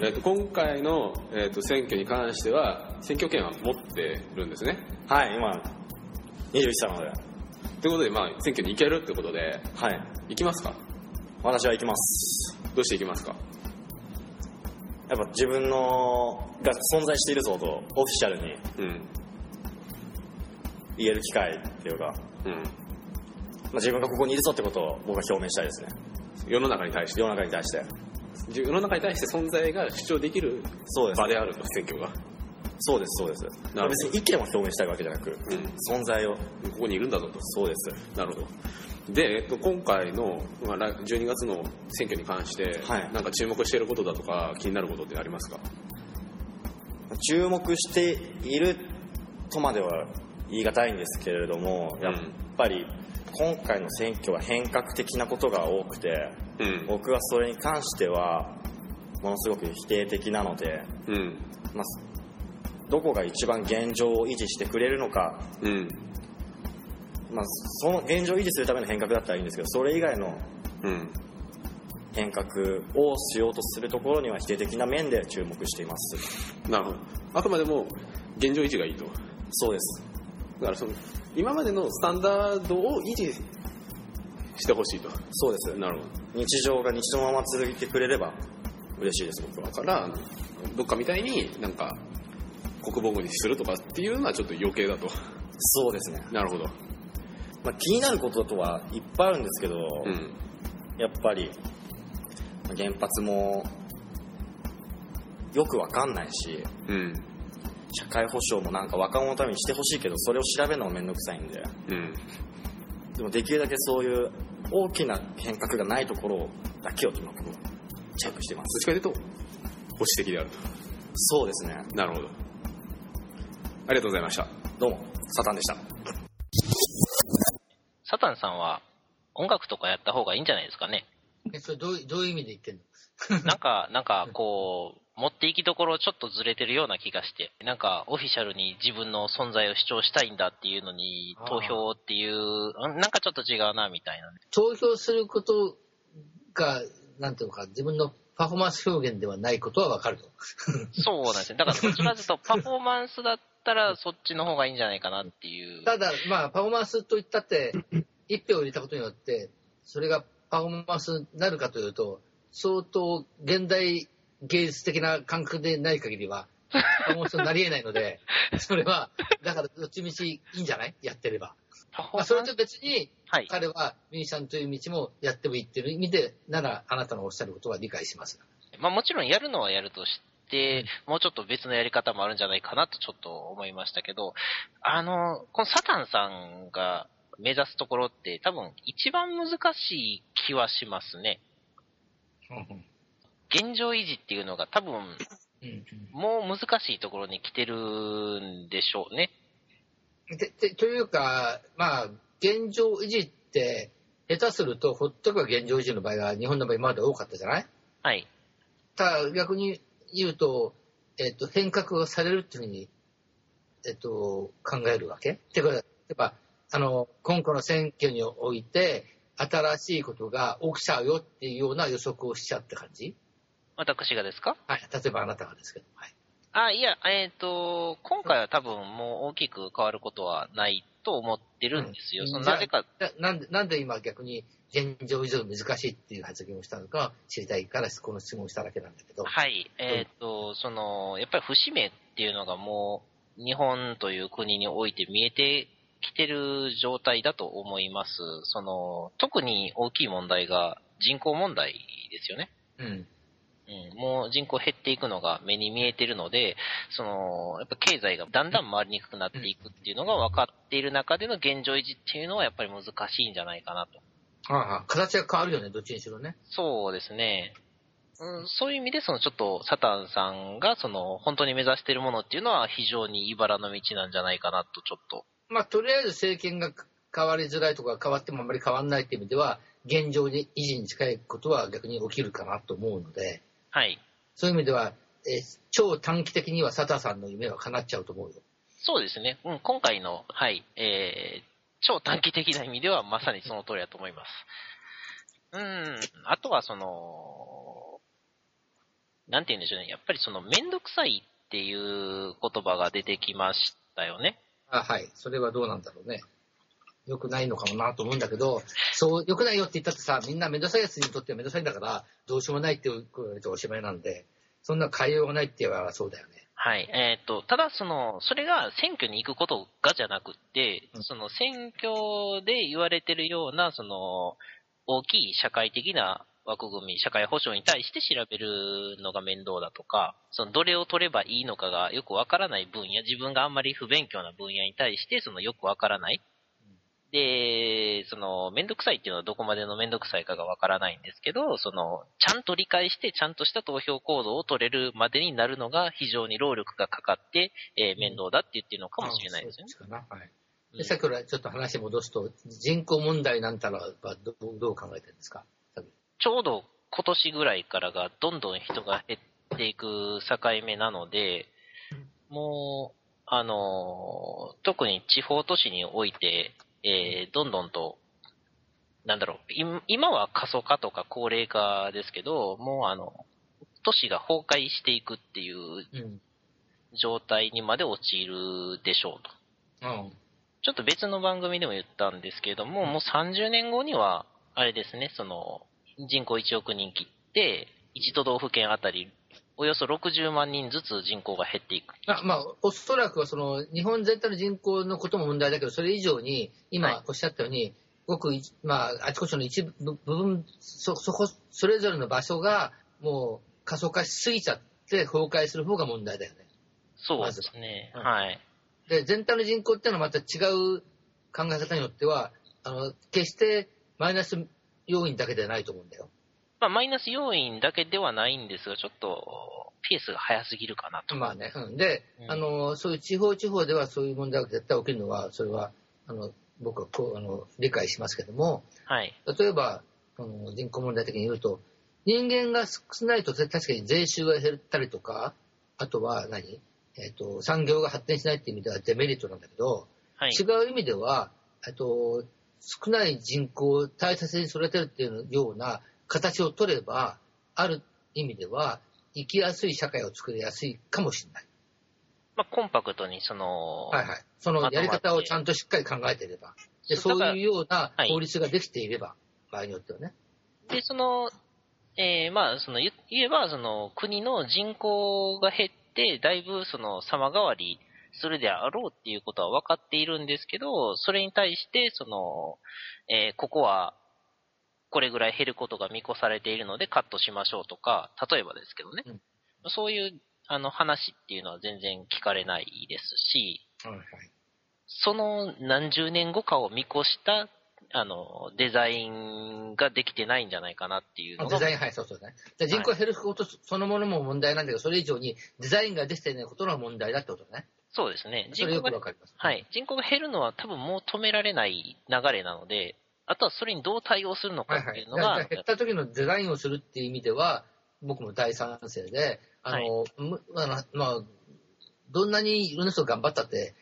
えっと今回の、えっと選挙に関しては、選挙権は持ってるんですね。はい、今、21歳なので、ということで、まあ、選挙に行けるってことで、はい、行きますか？私は行きます。どうして行きますか？やっぱ自分のが存在しているぞと、オフィシャルにうん。言える機会っていうか、うん。まあ、自分がここにいるぞってことを僕は表明したいですね。世の中に対して、世の中に対して。世の中に対して存在が主張できる場。であると、選挙が。そうです、そうです。別に意見を表明したいわけじゃなく、存在を。ここにいるんだぞと。そうです。なるほど。で、えっと、今回の、まあ、来12月の選挙に関して、はいなんか注目していることだとか、気になることってありますか？注目しているとまでは言い難いんですけれども、やっぱり今回の選挙は変革的なことが多くて、うん。僕はそれに関してはものすごく否定的なので、うん。まあ、どこが一番現状を維持してくれるのか、うん。まあ、その現状を維持するための変革だったらいいんですけどそれ以外のうん。変革をしようとするところには否定的な面で注目していますなるほど。あくまでも、現状維持がいいと。そうですだからその、今までのスタンダードを維持してほしいと。そうですなるほど。日常が日常のまま続いてくれれば嬉しいです僕はだから、どっかみたいになんか、国防軍にするとかっていうのはちょっと余計だと。そうですね、なるほど。まあ、気になることとはいっぱいあるんですけど、うん。やっぱりまあ原発もよくわかんないしうん。社会保障もなんか若者のためにしてほしいけどそれを調べるのもめんどくさいんでうん。でもできるだけそういう大きな変革がないところだけを今僕はチェックしてまどっすちかというと、保守的であると。そうですねなるほど。ありがとうございました。どうもサタンでしたサタンさんは音楽とかやった方がいいんじゃないですかね。えそれどういうどういう意味で言ってんの？なんか、なんか、こう、持っていきどころちょっとずれてるような気がして、なんかオフィシャルに自分の存在を主張したいんだっていうのに、投票っていう、うんなんかちょっと違うなみたいな。投票することが、なんていうのか、自分のパフォーマンス表現ではないことはわかると。そうなんですね。だからどっちかというと、パフォーマンスだったらそっちの方がいいんじゃないかなっていう。ただ、まあ、パフォーマンスといったって、一票を入れたことによって、それがパフォーマンスになるかというと、相当現代芸術的な感覚でない限りは、パフォーマンスになり得ないので、それは、だからどっちみちいいんじゃない？やってれば。まあ、それと別に、彼はミュージシャンという道もやってもいいっていう意味で、ならあなたのおっしゃることは理解します。まあもちろんやるのはやるとして、もうちょっと別のやり方もあるんじゃないかなとちょっと思いましたけど、あの、このサタンさんが目指すところって多分一番難しい気はしますね。現状維持っていうのが多分、もう難しいところに来てるんでしょうね。ででというか、まあ、現状維持って、下手すると、ほっとけば現状維持の場合は、日本の場合今まで多かったじゃない？はい。ただ、逆に言うと、えっ、と、変革がされるっていうふうに、えっ、と、考えるわけってことは、やっぱ、あの、今後の選挙において、新しいことが起きちゃうよっていうような予測をしちゃって感じ私がですか？はい。例えばあなたがですけど。はい。あ、いや、えっ、と、今回は多分もう大きく変わることはないと思ってるんですよ。そのなぜか、なんで、なんで今逆に現状維持が難しいっていう発言をしたのか知りたいから、この質問をしただけなんだけど。はい。えっ、と、その、やっぱり節目っていうのがもう、日本という国において見えてきてる状態だと思います。その、特に大きい問題が人口問題ですよね。うん。うん、もう人口減っていくのが目に見えてるので、その、やっぱ経済がだんだん回りにくくなっていくっていうのが分かっている中での現状維持っていうのはやっぱり難しいんじゃないかなと。ああ、形が変わるよね、どっちにしろね。そうですね。うん、そういう意味で、そのちょっとサタンさんが、その本当に目指しているものっていうのは非常に茨の道なんじゃないかなと、ちょっと。まあ、とりあえず政権が変わりづらいとか変わってもあんまり変わらないっていう意味では、現状に維持に近いことは逆に起きるかなと思うので、はい。そういう意味では、えー超短期的にはサタさんの夢は叶っちゃうと思うよ。そうですね。うん、今回の、はい、えー、超短期的な意味ではまさにその通りだと思います。うん、あとはその、なんて言うんでしょうね。やっぱりその、めんどくさいっていう言葉が出てきましたよね。あはい。それはどうなんだろうね。良くないのかもなと思うんだけど、そう、良くないよって言ったってさ、みんなめんどくさいやつにとってはめんどくさいんだから、どうしようもないって言われておしまいなんで、そんな変えようがないって言えばそうだよね。はい。えっ、と、ただその、それが選挙に行くことがじゃなくって、その選挙で言われてるような、その、大きい社会的な枠組み、社会保障に対して調べるのが面倒だとか、そのどれを取ればいいのかがよくわからない分野、自分があんまり不勉強な分野に対して、そのよくわからない。で、その、めんどくさいっていうのはどこまでのめんどくさいかがわからないんですけど、その、ちゃんと理解して、ちゃんとした投票行動を取れるまでになるのが非常に労力がかかって、えー面倒だって言ってるのかもしれないですよね。はい。で、さっきからちょっと話戻すと、人口問題なんたらはどうどう考えてるんですか？ちょうど今年ぐらいからがどんどん人が減っていく境目なので、もう、あのー、特に地方都市において、えーどんどんと、なんだろう、今今は過疎化とか高齢化ですけど、もうあの、都市が崩壊していくっていううん。状態にまで陥るでしょうと。うん。ちょっと別の番組でも言ったんですけれども、もう30年後には、あれですね、その、人口1億人切って、1都道府県あたり、およそ60万人ずつ人口が減っていく。あまあ、おそらくはその、日本全体の人口のことも問題だけど、それ以上に、今おっしゃったように、ごくい、まあ、あちこちの一部部分、そ、そこ、それぞれの場所が、もう、過疎化しすぎちゃって崩壊する方が問題だよね。そうですね。はい。で、全体の人口っていうのはまた違う考え方によっては、あの、決してマイナス要因だけではないと思うんだよ。まあ、マイナス要因だけではないんですが、ちょっと、ペースが早すぎるかなと。まあね。うん、で、あの、そういう地方地方ではそういう問題が絶対起きるのは、それは、あの、僕はこう、あの、理解しますけども、はい。例えば、あの人口問題的に言うと、人間が少ないと確かに税収が減ったりとか、あとは何？えっ、と、産業が発展しないっていう意味ではデメリットなんだけど、はい。違う意味では、えっと、少ない人口を大切に育てるっていうような形を取れば、ある意味では、生きやすい社会を作りやすいかもしれない。まあ、コンパクトに、その、はいはい。そのやり方をちゃんとしっかり考えていれば。で、そういうようなはい法律ができていれば、場合によってはね。で、その、えーまあ、その、言言えば、その、国の人口が減って、だいぶ、その、様変わりするであろうっていうことは分かっているんですけど、それに対して、その、えーここは、これぐらい減ることが見越されているのでカットしましょうとか、例えばですけどね、うんそういう、あの、話っていうのは全然聞かれないですし、はいはい。その何十年後かを見越した、あの、デザインができてないんじゃないかなっていうのがデザイン、はい、そうそうね。で人口が減ることそのものも問題なんだけど、それ以上にデザインができていないことの問題だってことね。そうですね。人口が。人口が減るのは多分もう止められない流れなので、あとはそれにどう対応するのかはいはい。っていうのが、だから減った時のデザインをするっていう意味では、僕も大賛成で、あの、むあのまあ、どんなにいろんな人が頑張ったって、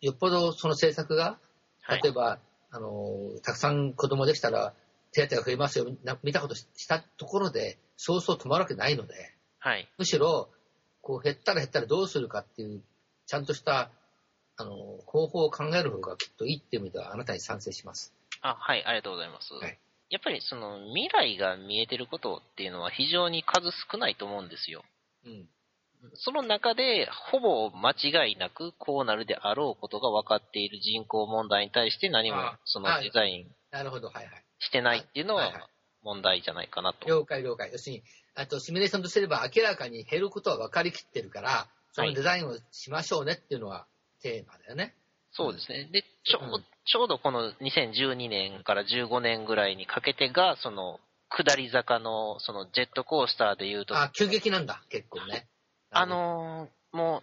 よっぽどその政策が、はい例えば、あの、たくさん子供できたら手当が増えますよ、な見たことしたところで、そうそう止まるわけないので、はい。むしろ、こう減ったら減ったらどうするかっていう、ちゃんとした、あの、方法を考える方がきっといいっていう意味ではあなたに賛成します。あ、はい、ありがとうございます。はいやっぱりその未来が見えてることっていうのは非常に数少ないと思うんですよ。うん。その中で、ほぼ間違いなくこうなるであろうことが分かっている人口問題に対して何もあそのデザインなるほど、はいはい。してないっていうのはいははい問題じゃないかなと。了解了解。要するに、あとシミュレーションとすれば明らかに減ることは分かりきってるから、そのデザインをしましょうねっていうのはテーマだよね。そうですね。で、ちょ,、うんちょうどこの2012年から15年ぐらいにかけてが、その、下り坂の、そのジェットコースターで言うと、あ、急激なんだ、結構ね。あのーも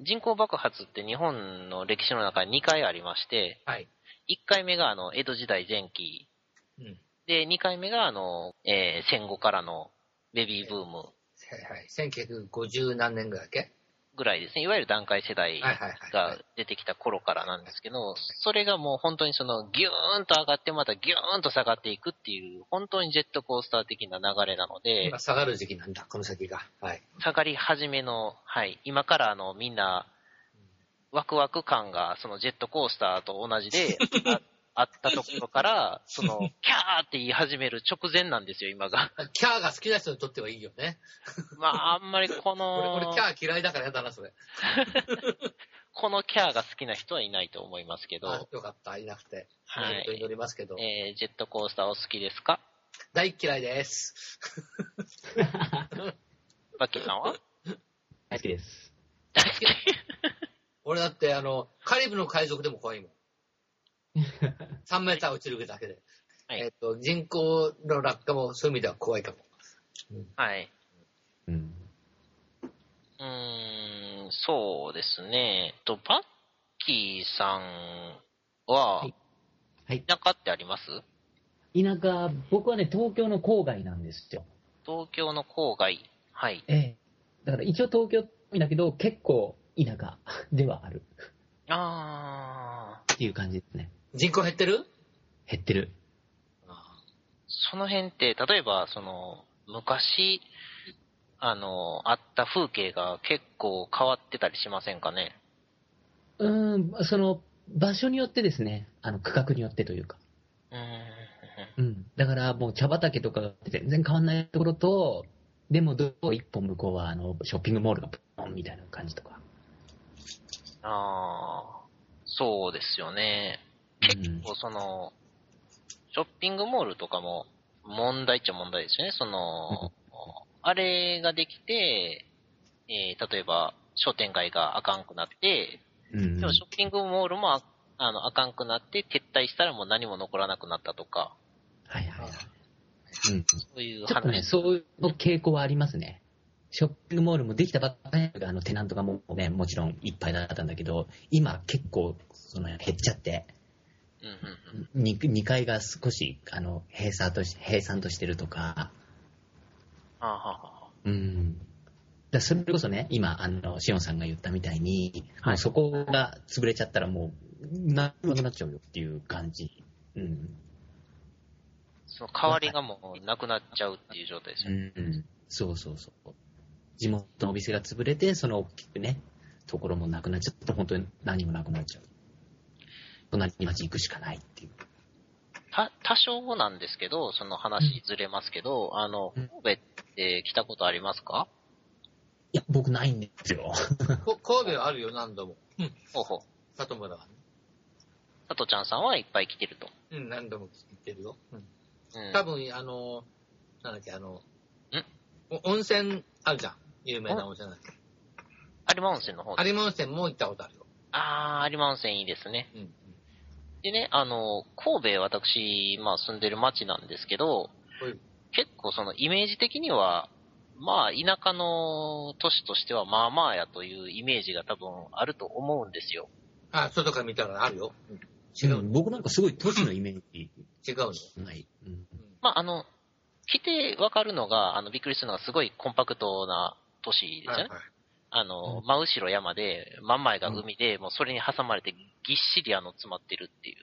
う、人口爆発って日本の歴史の中に2回ありまして、はい。1回目があの、江戸時代前期。うん。で、2回目があの、えー戦後からのベビーブームはいはい。1950何年ぐらいだっけ？ぐらいですね。いわゆる段階世代が出てきた頃からなんですけど、それがもう本当にそのギューンと上がってまたギューンと下がっていくっていう、本当にジェットコースター的な流れなので今、下がる時期なんだ、この先が。はい。下がり始めの、はい、今からあのみんな、ワクワク感がそのジェットコースターと同じで、ああったところから、その、キャーって言い始める直前なんですよ、今が。キャーが好きな人にとってはいいよね。まあ、あんまりこ 俺、の、俺キャー嫌いだからやだな、それ。このキャーが好きな人はいないと思いますけど、あよかった、いなくて。はい本当に乗りますけど。えージェットコースターお好きですか？大嫌いです。バッキーさんは？大好きです。大好き。俺だって、あの、カリブの海賊でも怖いもん。3メーター落ちるだけで。はいえっ、と、人口の落下もそういう意味では怖いかも。はい。うん。うーん、そうですね。と、バッキーさんは、はいはい田舎ってあります？田舎、僕はね、東京の郊外なんですよ。東京の郊外。はい。ええ。だから一応東京だけど、結構田舎ではあるあー、っていう感じですね。人口減ってる？減ってる。その辺って、例えば、その、昔、あの、あった風景が結構変わってたりしませんかね？うーん、その、場所によってですね、あの、区画によってというか。うーん。うん。だからもう茶畑とかが全然変わんないところと、でもどう一本向こうはあの、ショッピングモールがポンみたいな感じとか。ああ、そうですよね。結構その、ショッピングモールとかも問題っちゃ問題ですよね。その、あれができて、えー例えば商店街があかんくなって、うん。でもショッピングモールもああのあかんくなって撤退したらもう何も残らなくなったとか、はいはいはい。うん。そういうちょっとね、話。そういう傾向はありますね。ショッピングモールもできたばっかりのあのテナントがもうね、もちろんいっぱいだったんだけど、今結構その減っちゃって、2, 2階が少しあの閉鎖とし閉鎖としてるとか、はあ、はあはあ、うん。だそれこそね、今、あの、シオンさんが言ったみたいに、もうそこが潰れちゃったらもう、なくなっちゃうよっていう感じ。うん。その代わりがもうなくなっちゃうっていう状態ですうよね。ん。そうそうそう。地元のお店が潰れて、その大きくね、ところもなくなっちゃったら本当に何もなくなっちゃう。隣に町行くしかないっていう。た、多少なんですけど、その話ずれますけど、あの、神戸って来たことありますか？いや、僕ないんですよ。こ神戸はあるよ、何度も。うん。ほうほう。里村はね。佐藤ちゃんさんはいっぱい来てると。うん、何度も聞いてるよ。うん。うん。多分、あの、なんだっけ、あの、お温泉あるじゃん。有名な温泉なんだっけ。有馬温泉の方有馬温泉も行ったことあるよ。あー、有馬温泉いいですね。うん。でね、あの、神戸私、まあ住んでる町なんですけど、はい結構そのイメージ的には、まあ田舎の都市としてはまあまあやというイメージが多分あると思うんですよ。あ、外から見たらあるよ。うん違う、僕なんかすごい都市のイメージ違うの。ない。うん。まああの、来てわかるのが、あの、びっくりするのがすごいコンパクトな都市ですよね。はいはい。あの、真後ろ山で、真ん前が海で、もうそれに挟まれてぎっしりあの詰まってるっていう。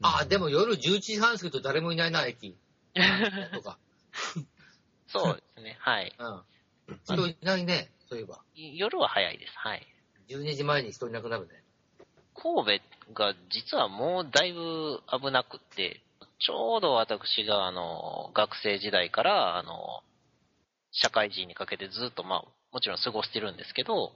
あ、でも夜11時半過ぎると誰もいないな、駅。とか。そうですね、はい。うん。人いないね、そういえば。夜は早いです、はい。12時前に人いなくなるね。神戸が実はもうだいぶ危なくって、ちょうど私があの、学生時代からあの、社会人にかけてずっとまあ、もちろん過ごしてるんですけど、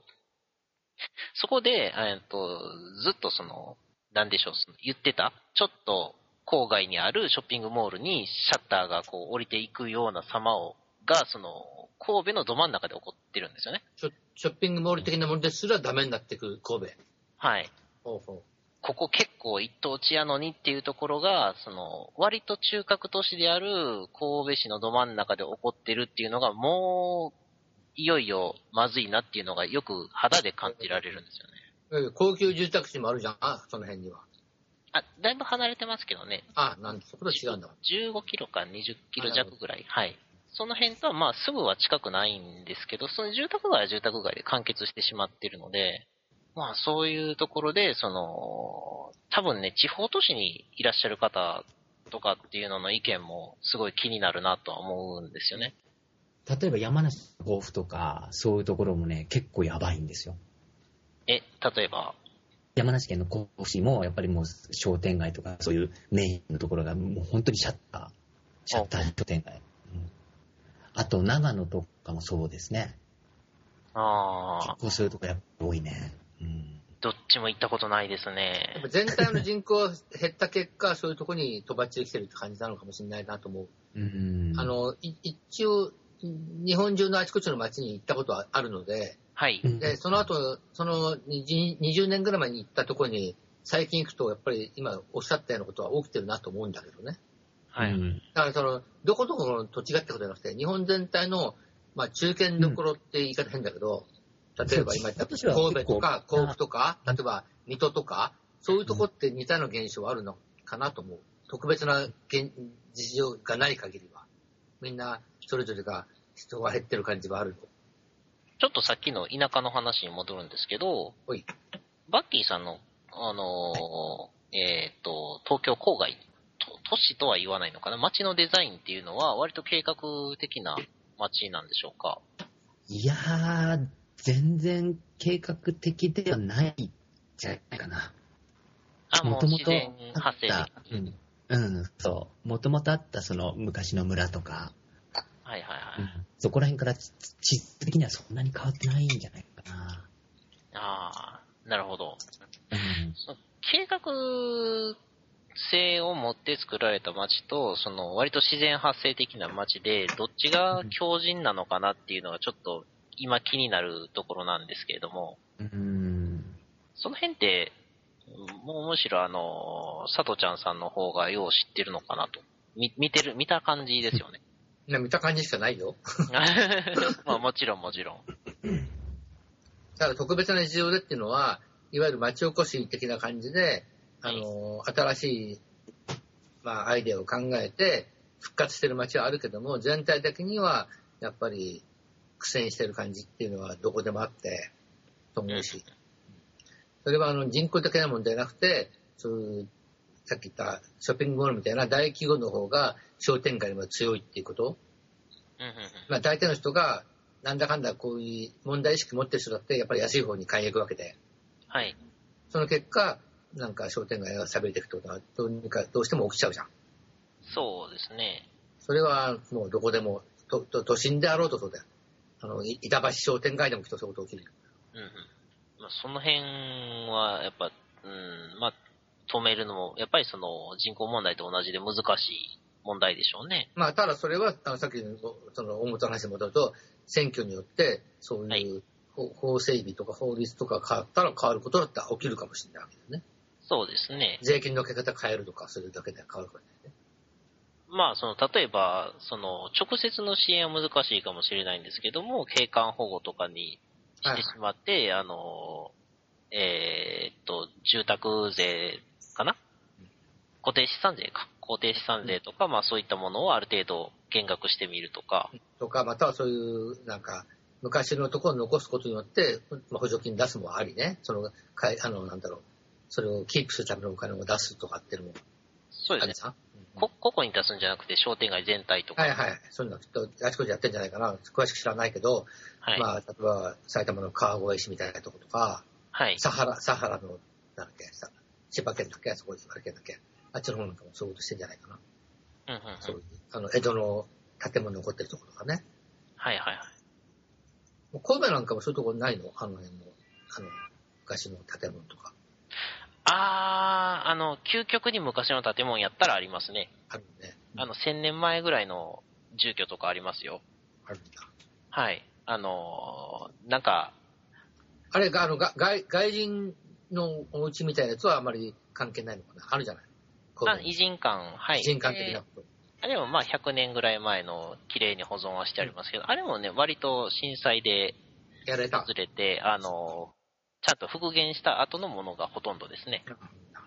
そこで、えっと、ずっとその、なんでしょう、その言ってた、ちょっと郊外にあるショッピングモールにシャッターがこう降りていくような様を、が、その、神戸のど真ん中で起こってるんですよね。ショショッピングモール的なものですらダメになってくる神戸。はい。ほうほここ結構一等地やのにっていうところが、その、割と中核都市である神戸市のど真ん中で起こってるっていうのが、もう、いよいよまずいなっていうのがよく肌で感じられるんですよね。う。高級住宅地もあるじゃん。あ、その辺には。あ、だいぶ離れてますけどね。あ、なんそこで違うんだ。15キロか20キロ弱ぐらい。はい。その辺とはまあすぐは近くないんですけど、その住宅街は住宅街で完結してしまってるので、まあそういうところで、その、多分ね、地方都市にいらっしゃる方とかっていうのの意見もすごい気になるなとは思うんですよね。例えば山梨の甲府とか、そういうところもね、結構やばいんですよ。え、例えば、山梨県の甲府市も、やっぱりもう商店街とか、そういうメインのところが、もう本当にシャッター、シャッター商店街。うんあと、長野とかもそうですね。ああ、結構そういうとこやっぱ多いね。うん。どっちも行ったことないですやっねぱ。全体の人口減った結果、そういうところに飛ばちできてるって感じなのかもしれないなと思う。うん。あの、い一応、日本中のあちこちの街に行ったことはあるので、はい。うんで、その後、その20 20年ぐらい前に行ったところに、最近行くと、やっぱり今おっしゃったようなことは起きてるなと思うんだけどね。はい。うんだからその、どこどこの土地がってことじゃなくて、日本全体の、まあ中堅どころって言い方変だけど、例えば今言った私は神戸とか甲府とか、例えば水戸とか、そういうとこって似たような現象あるのかなと思う。特別な現事情がない限りは。みんな、それぞれが人が減ってる感じはあるの。ちょっとさっきの田舎の話に戻るんですけど、おい。バッキーさんの、あのーえっ、と、東京郊外、と都市とは言わないのかな？街のデザインっていうのは割と計画的な街なんでしょうか？いやー、全然計画的ではないんじゃないかな。あ、もともと発生うん、うん、そう。もともとあったその昔の村とか、はいはいはい。うんそこら辺から地地質的にはそんなに変わってないんじゃないかな。ああ、なるほど。計画性を持って作られた街と、その割と自然発生的な街で、どっちが強靭なのかなっていうのがちょっと今気になるところなんですけれども、うん。その辺って、もうむしろあの、佐藤ちゃんさんの方がよう知ってるのかなと。み見てる、見た感じですよね。な見た感じしかないよ。まあもちろんもちろん。だから特別な事情でっていうのは、いわゆる町おこし的な感じで、あの、新しい、まあ、アイデアを考えて、復活してる町はあるけども、全体的には、やっぱり苦戦してる感じっていうのはどこでもあって、と思うし、それはあの人口的な問題なくて、そういう、さっき言ったショッピングモールみたいな大規模の方が商店街よりも強いっていうこと？まあ大体の人が、なんだかんだこういう問題意識持ってる人だって、やっぱり安い方に買いに行くわけで、はい。その結果、なんか商店街が寂れていくとは、どうにか、どうしても起きちゃうじゃん。そうですね。それはもうどこでも、とと都心であろうとそうだよ。あの、い板橋商店街でもきっとそういうこと起きるよ。うんうん。まあ、その辺は、やっぱ、うん、まあ、止めるのも、やっぱりその人口問題と同じで難しい問題でしょうね。まあ、ただそれは、あの、さっきの、その、大元の話に戻ると、選挙によって、そういう、法法整備とか法律とか変わったら変わることだって起きるかもしれないわけだよね。そうですね。税金のかけ方変えるとか、それだけで変わるからね。まあ、その、例えば、その、直接の支援は難しいかもしれないんですけども、景観保護とかにしてしまって、あの、えーっと、住宅税固定資産税か。固定資産税とか、まあそういったものをある程度減額してみるとか、とか、またはそういう、なんか、昔のところに残すことによって、まあ、補助金出すもありね、その、かいあの、なんだろう、それをキープするためのお金を出すとかっていうのもそうですね。こ個々に出すんじゃなくて商店街全体とか。はいはい。そういうのはきっとあちこちやってんじゃないかな。詳しく知らないけど、はい。まあ、例えば埼玉の川越市みたいなとことか、はい。サハラ、サハラの、なんだっけ、さ千葉県だっけ、そこ、茨城県だっけ、あっちの方なんかもそういうことしてんじゃないかな。うんうんうん。そういう、あの、江戸の建物残ってるところとかね。はいはいはい。もう神戸なんかもそういうところないの？あの辺も、あの、昔の建物とか。あー、あの、究極に昔の建物やったらありますね。あるね。あの、1000年前ぐらいの住居とかありますよ。あるんだ。はい。あのーなんか、あれが、あの、が外、外人のお家みたいなやつはあまり関係ないのかな？あるじゃない？あ偉人館、はい。人間的なこと。あれもまあ100年ぐらい前の綺麗に保存はしてありますけど、あれもね、割と震災でやられた。崩れて、あの、ちゃんと復元した後のものがほとんどですね。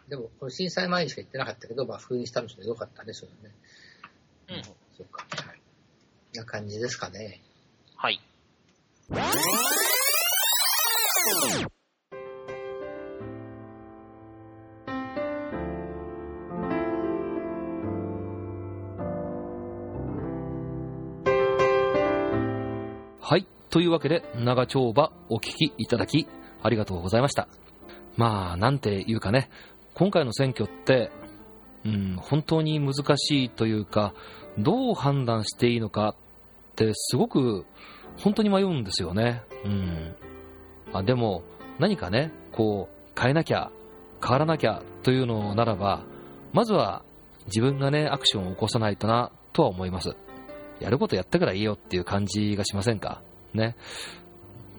でも、これ震災前にしか行ってなかったけど、まあ、封印したのでよかったね、それはね。うん。そうか。はい。な感じですかね。はい。というわけで、長丁場お聞きいただき、ありがとうございました。まあ、なんていうかね、今回の選挙って、うん、本当に難しいというか、どう判断していいのかって、すごく、本当に迷うんですよね。うん。あでも、何かね、こう、変えなきゃ、変わらなきゃというのならば、まずは自分がね、アクションを起こさないとな、とは思います。やることやったからいいよっていう感じがしませんか？ね。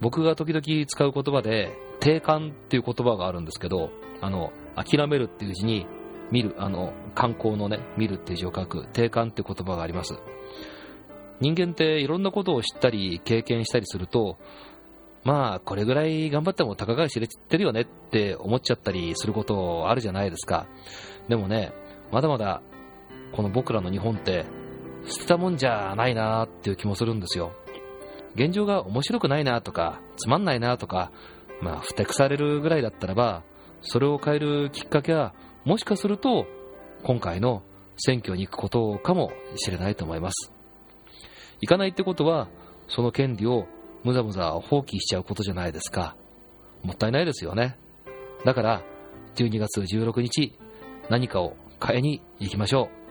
僕が時々使う言葉で、定感っていう言葉があるんですけど、あの、諦めるっていう字に、見る、あの、観光のね、見るっていう字を書く、定感っていう言葉があります。人間っていろんなことを知ったり、経験したりすると、まあ、これぐらい頑張っても高が知れてるよねって思っちゃったりすることあるじゃないですか。でもね、まだまだ、この僕らの日本って、捨てたもんじゃないなっていう気もするんですよ。現状が面白くないなとか、つまんないなとか、まあ、ふてくされるぐらいだったらば、それを変えるきっかけは、もしかすると、今回の選挙に行くことかもしれないと思います。行かないってことは、その権利をむざむざ放棄しちゃうことじゃないですか。もったいないですよね。だから、12月16日、何かを変えに行きましょう。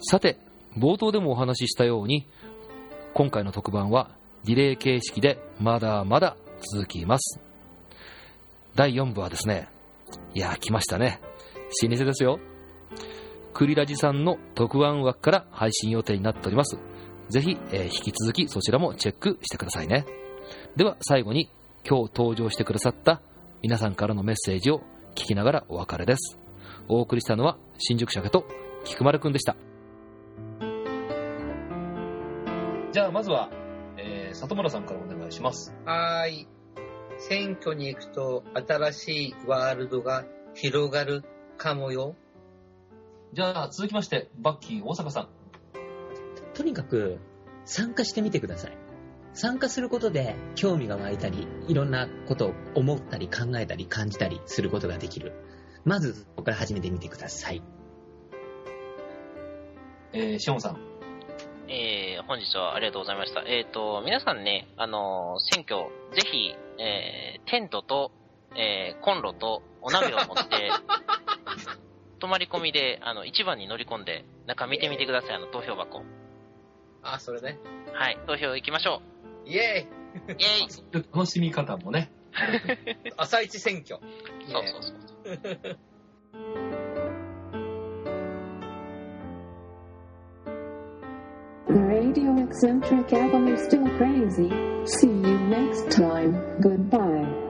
さて、冒頭でもお話ししたように、今回の特番はリレー形式でまだまだ続きます。第4部はですね、いや来ましたね。老舗ですよ。クリラジさんの特番枠から配信予定になっております。ぜひ、えー引き続きそちらもチェックしてくださいね。では最後に今日登場してくださった皆さんからのメッセージを聞きながらお別れです。お送りしたのは新宿釈と菊丸くんでした。じゃあ、まずは、えー、里村さんからお願いします。はーい。選挙に行くと新しいワールドが広がるかもよ。じゃあ、続きまして、バッキー大阪さん。とにかく、参加してみてください。参加することで興味が湧いたり、いろんなことを思ったり考えたり感じたりすることができる。まず、ここから始めてみてください。えー、シオンさん。えー、本日はありがとうございました。えっ、と、皆さんね、あのー選挙、ぜひ、えー、テントと、えー、コンロとお鍋を持って、泊まり込みで、あの、一番に乗り込んで、中見てみてください、あの、投票箱。あ、それね。はい、投票行きましょイエう。イェイ楽しみ方もね。ー イ朝一選挙。そうそうそう。Radio eccentric avenue still crazy. See you next time. Goodbye.